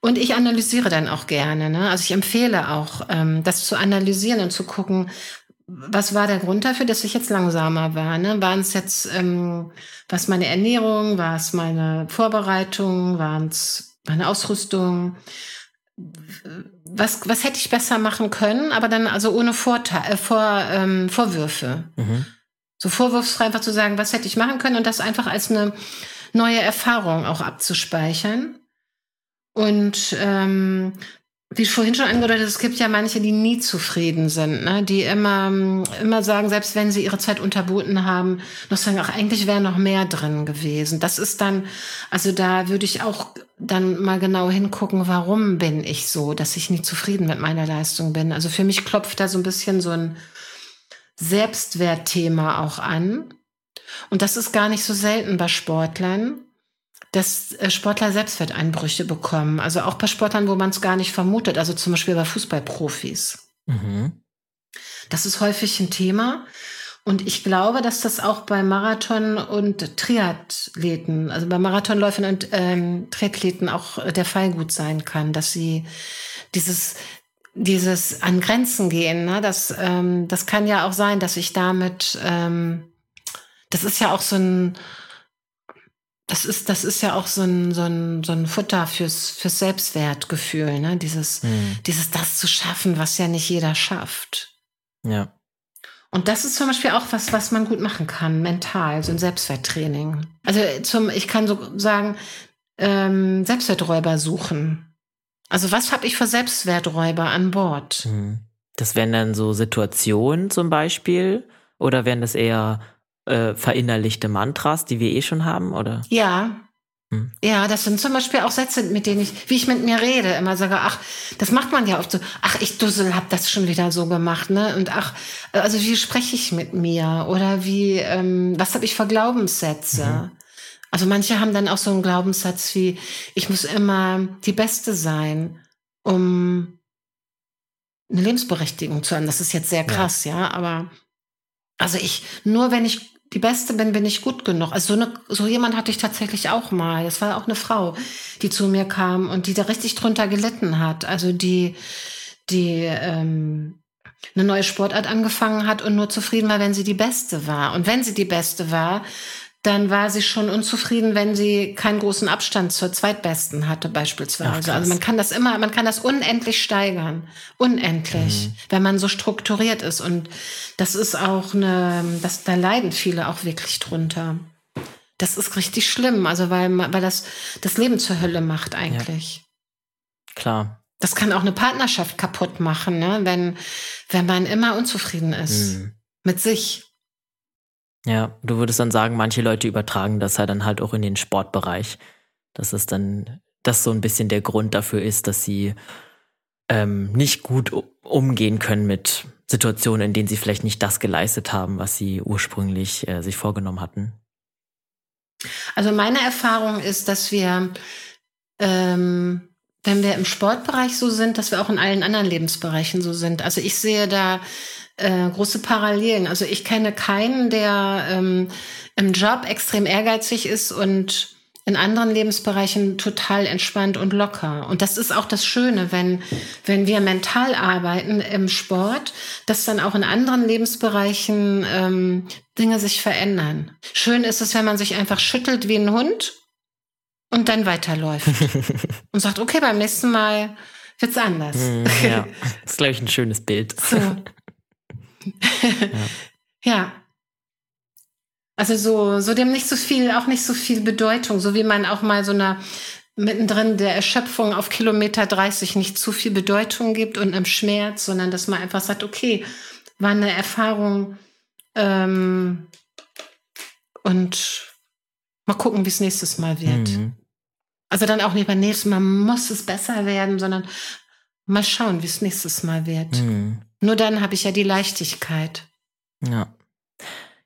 und ich analysiere dann auch gerne. Ne? Also ich empfehle auch, ähm, das zu analysieren und zu gucken, was war der Grund dafür, dass ich jetzt langsamer war? Ne? Waren es jetzt, ähm, was meine Ernährung, war es meine Vorbereitung, waren es meine Ausrüstung. Was, was hätte ich besser machen können, aber dann also ohne Vorteil, äh, Vor, ähm, Vorwürfe. Mhm. So vorwurfsfrei einfach zu sagen, was hätte ich machen können und das einfach als eine neue Erfahrung auch abzuspeichern. Und ähm, wie vorhin schon angedeutet, es gibt ja manche, die nie zufrieden sind, ne? die immer, immer sagen, selbst wenn sie ihre Zeit unterboten haben, noch sagen, ach, eigentlich wäre noch mehr drin gewesen. Das ist dann, also da würde ich auch dann mal genau hingucken, warum bin ich so, dass ich nie zufrieden mit meiner Leistung bin. Also für mich klopft da so ein bisschen so ein Selbstwertthema auch an. Und das ist gar nicht so selten bei Sportlern dass äh, Sportler Selbstwerteinbrüche bekommen. Also auch bei Sportlern, wo man es gar nicht vermutet. Also zum Beispiel bei Fußballprofis. Mhm. Das ist häufig ein Thema. Und ich glaube, dass das auch bei Marathon- und Triathleten, also bei Marathonläufern und ähm, Triathleten auch der Fall gut sein kann, dass sie dieses dieses an Grenzen gehen, ne? das, ähm, das kann ja auch sein, dass ich damit, ähm, das ist ja auch so ein, das ist, das ist ja auch so ein, so ein, so ein Futter fürs, fürs Selbstwertgefühl, ne? Dieses, mhm. dieses, das zu schaffen, was ja nicht jeder schafft. Ja. Und das ist zum Beispiel auch was, was man gut machen kann, mental, so ein Selbstwerttraining. Also zum, ich kann so sagen, ähm, Selbstwerträuber suchen. Also was habe ich für Selbstwerträuber an Bord? Mhm. Das wären dann so Situationen zum Beispiel, oder wären das eher äh, verinnerlichte Mantras, die wir eh schon haben, oder? Ja. Hm. Ja, das sind zum Beispiel auch Sätze, mit denen ich, wie ich mit mir rede, immer sage, ach, das macht man ja oft so, ach, ich Dussel hab das schon wieder so gemacht, ne? Und ach, also wie spreche ich mit mir? Oder wie, ähm, was habe ich für Glaubenssätze? Mhm. Also manche haben dann auch so einen Glaubenssatz wie, ich muss immer die Beste sein, um eine Lebensberechtigung zu haben. Das ist jetzt sehr krass, ja, ja aber also ich, nur wenn ich die Beste bin, bin ich gut genug. Also so, eine, so jemand hatte ich tatsächlich auch mal. Das war auch eine Frau, die zu mir kam und die da richtig drunter gelitten hat. Also die, die ähm, eine neue Sportart angefangen hat und nur zufrieden war, wenn sie die Beste war. Und wenn sie die Beste war, dann war sie schon unzufrieden, wenn sie keinen großen Abstand zur zweitbesten hatte beispielsweise. Ach, also man kann das immer, man kann das unendlich steigern, unendlich, mhm. wenn man so strukturiert ist. Und das ist auch eine, das, da leiden viele auch wirklich drunter. Das ist richtig schlimm, also weil, weil das das Leben zur Hölle macht eigentlich. Ja. Klar. Das kann auch eine Partnerschaft kaputt machen, ne? wenn, wenn man immer unzufrieden ist mhm. mit sich. Ja, du würdest dann sagen, manche Leute übertragen das halt dann halt auch in den Sportbereich. Dass es dann, das so ein bisschen der Grund dafür ist, dass sie ähm, nicht gut umgehen können mit Situationen, in denen sie vielleicht nicht das geleistet haben, was sie ursprünglich äh, sich vorgenommen hatten. Also meine Erfahrung ist, dass wir, ähm, wenn wir im Sportbereich so sind, dass wir auch in allen anderen Lebensbereichen so sind. Also ich sehe da äh, große Parallelen. Also ich kenne keinen, der ähm, im Job extrem ehrgeizig ist und in anderen Lebensbereichen total entspannt und locker. Und das ist auch das Schöne, wenn, wenn wir mental arbeiten im Sport, dass dann auch in anderen Lebensbereichen ähm, Dinge sich verändern. Schön ist es, wenn man sich einfach schüttelt wie ein Hund und dann weiterläuft und sagt, okay, beim nächsten Mal wird's anders. Hm, ja, das ist, glaube ich, ein schönes Bild. So ja. ja. Also so, so dem nicht so viel, auch nicht so viel Bedeutung, so wie man auch mal so einer mittendrin der Erschöpfung auf Kilometer 30 nicht zu viel Bedeutung gibt und im Schmerz, sondern dass man einfach sagt, okay, war eine Erfahrung ähm, und mal gucken, wie es nächstes Mal wird. Mhm. Also dann auch nicht beim nächsten Mal muss es besser werden, sondern mal schauen, wie es nächstes Mal wird. Mhm. Nur dann habe ich ja die Leichtigkeit. Ja.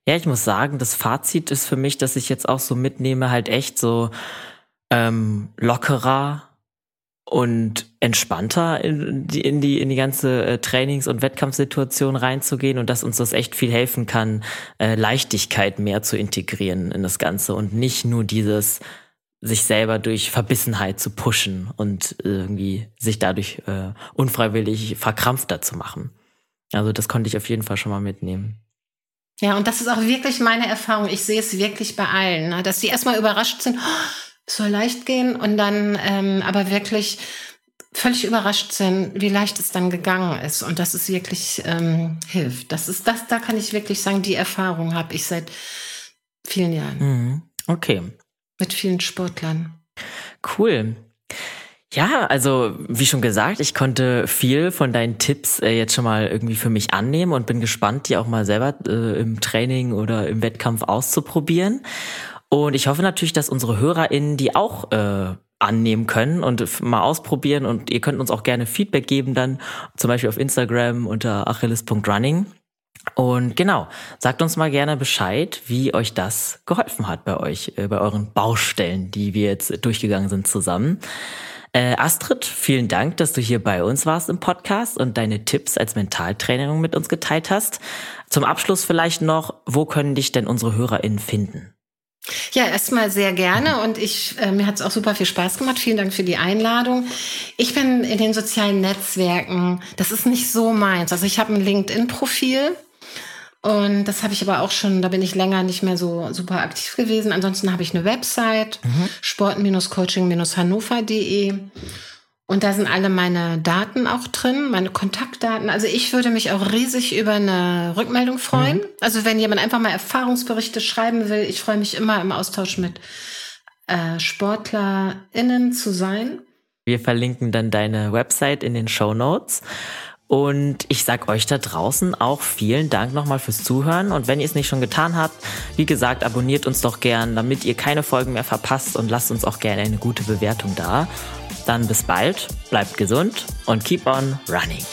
Ja, ich muss sagen, das Fazit ist für mich, dass ich jetzt auch so mitnehme, halt echt so ähm, lockerer und entspannter in die, in die, in die ganze äh, Trainings- und Wettkampfsituation reinzugehen und dass uns das echt viel helfen kann, äh, Leichtigkeit mehr zu integrieren in das Ganze und nicht nur dieses sich selber durch Verbissenheit zu pushen und irgendwie sich dadurch äh, unfreiwillig verkrampfter zu machen. Also das konnte ich auf jeden Fall schon mal mitnehmen. Ja, und das ist auch wirklich meine Erfahrung. Ich sehe es wirklich bei allen, ne? dass die erstmal überrascht sind, oh, es soll leicht gehen und dann ähm, aber wirklich völlig überrascht sind, wie leicht es dann gegangen ist und dass es wirklich ähm, hilft. Das ist das, da kann ich wirklich sagen, die Erfahrung habe ich seit vielen Jahren. Mhm. Okay. Mit vielen Sportlern. Cool. Ja, also wie schon gesagt, ich konnte viel von deinen Tipps äh, jetzt schon mal irgendwie für mich annehmen und bin gespannt, die auch mal selber äh, im Training oder im Wettkampf auszuprobieren. Und ich hoffe natürlich, dass unsere HörerInnen die auch äh, annehmen können und mal ausprobieren. Und ihr könnt uns auch gerne Feedback geben dann, zum Beispiel auf Instagram unter achilles.running. Und genau, sagt uns mal gerne Bescheid, wie euch das geholfen hat bei euch, äh, bei euren Baustellen, die wir jetzt durchgegangen sind zusammen. Äh, Astrid, vielen Dank, dass du hier bei uns warst im Podcast und deine Tipps als Mentaltrainerin mit uns geteilt hast. Zum Abschluss vielleicht noch, wo können dich denn unsere HörerInnen finden? Ja, erstmal sehr gerne und ich, äh, mir hat es auch super viel Spaß gemacht. Vielen Dank für die Einladung. Ich bin in den sozialen Netzwerken, das ist nicht so meins. Also ich habe ein LinkedIn-Profil und das habe ich aber auch schon, da bin ich länger nicht mehr so super aktiv gewesen. Ansonsten habe ich eine Website, mhm. sport-coaching-hannover.de. Und da sind alle meine Daten auch drin, meine Kontaktdaten. Also ich würde mich auch riesig über eine Rückmeldung freuen. Mhm. Also wenn jemand einfach mal Erfahrungsberichte schreiben will, ich freue mich immer im Austausch mit äh, SportlerInnen zu sein. Wir verlinken dann deine Website in den Show Notes. Und ich sag euch da draußen auch vielen Dank nochmal fürs Zuhören. Und wenn ihr es nicht schon getan habt, wie gesagt, abonniert uns doch gern, damit ihr keine Folgen mehr verpasst und lasst uns auch gerne eine gute Bewertung da. Dann bis bald, bleibt gesund und keep on running.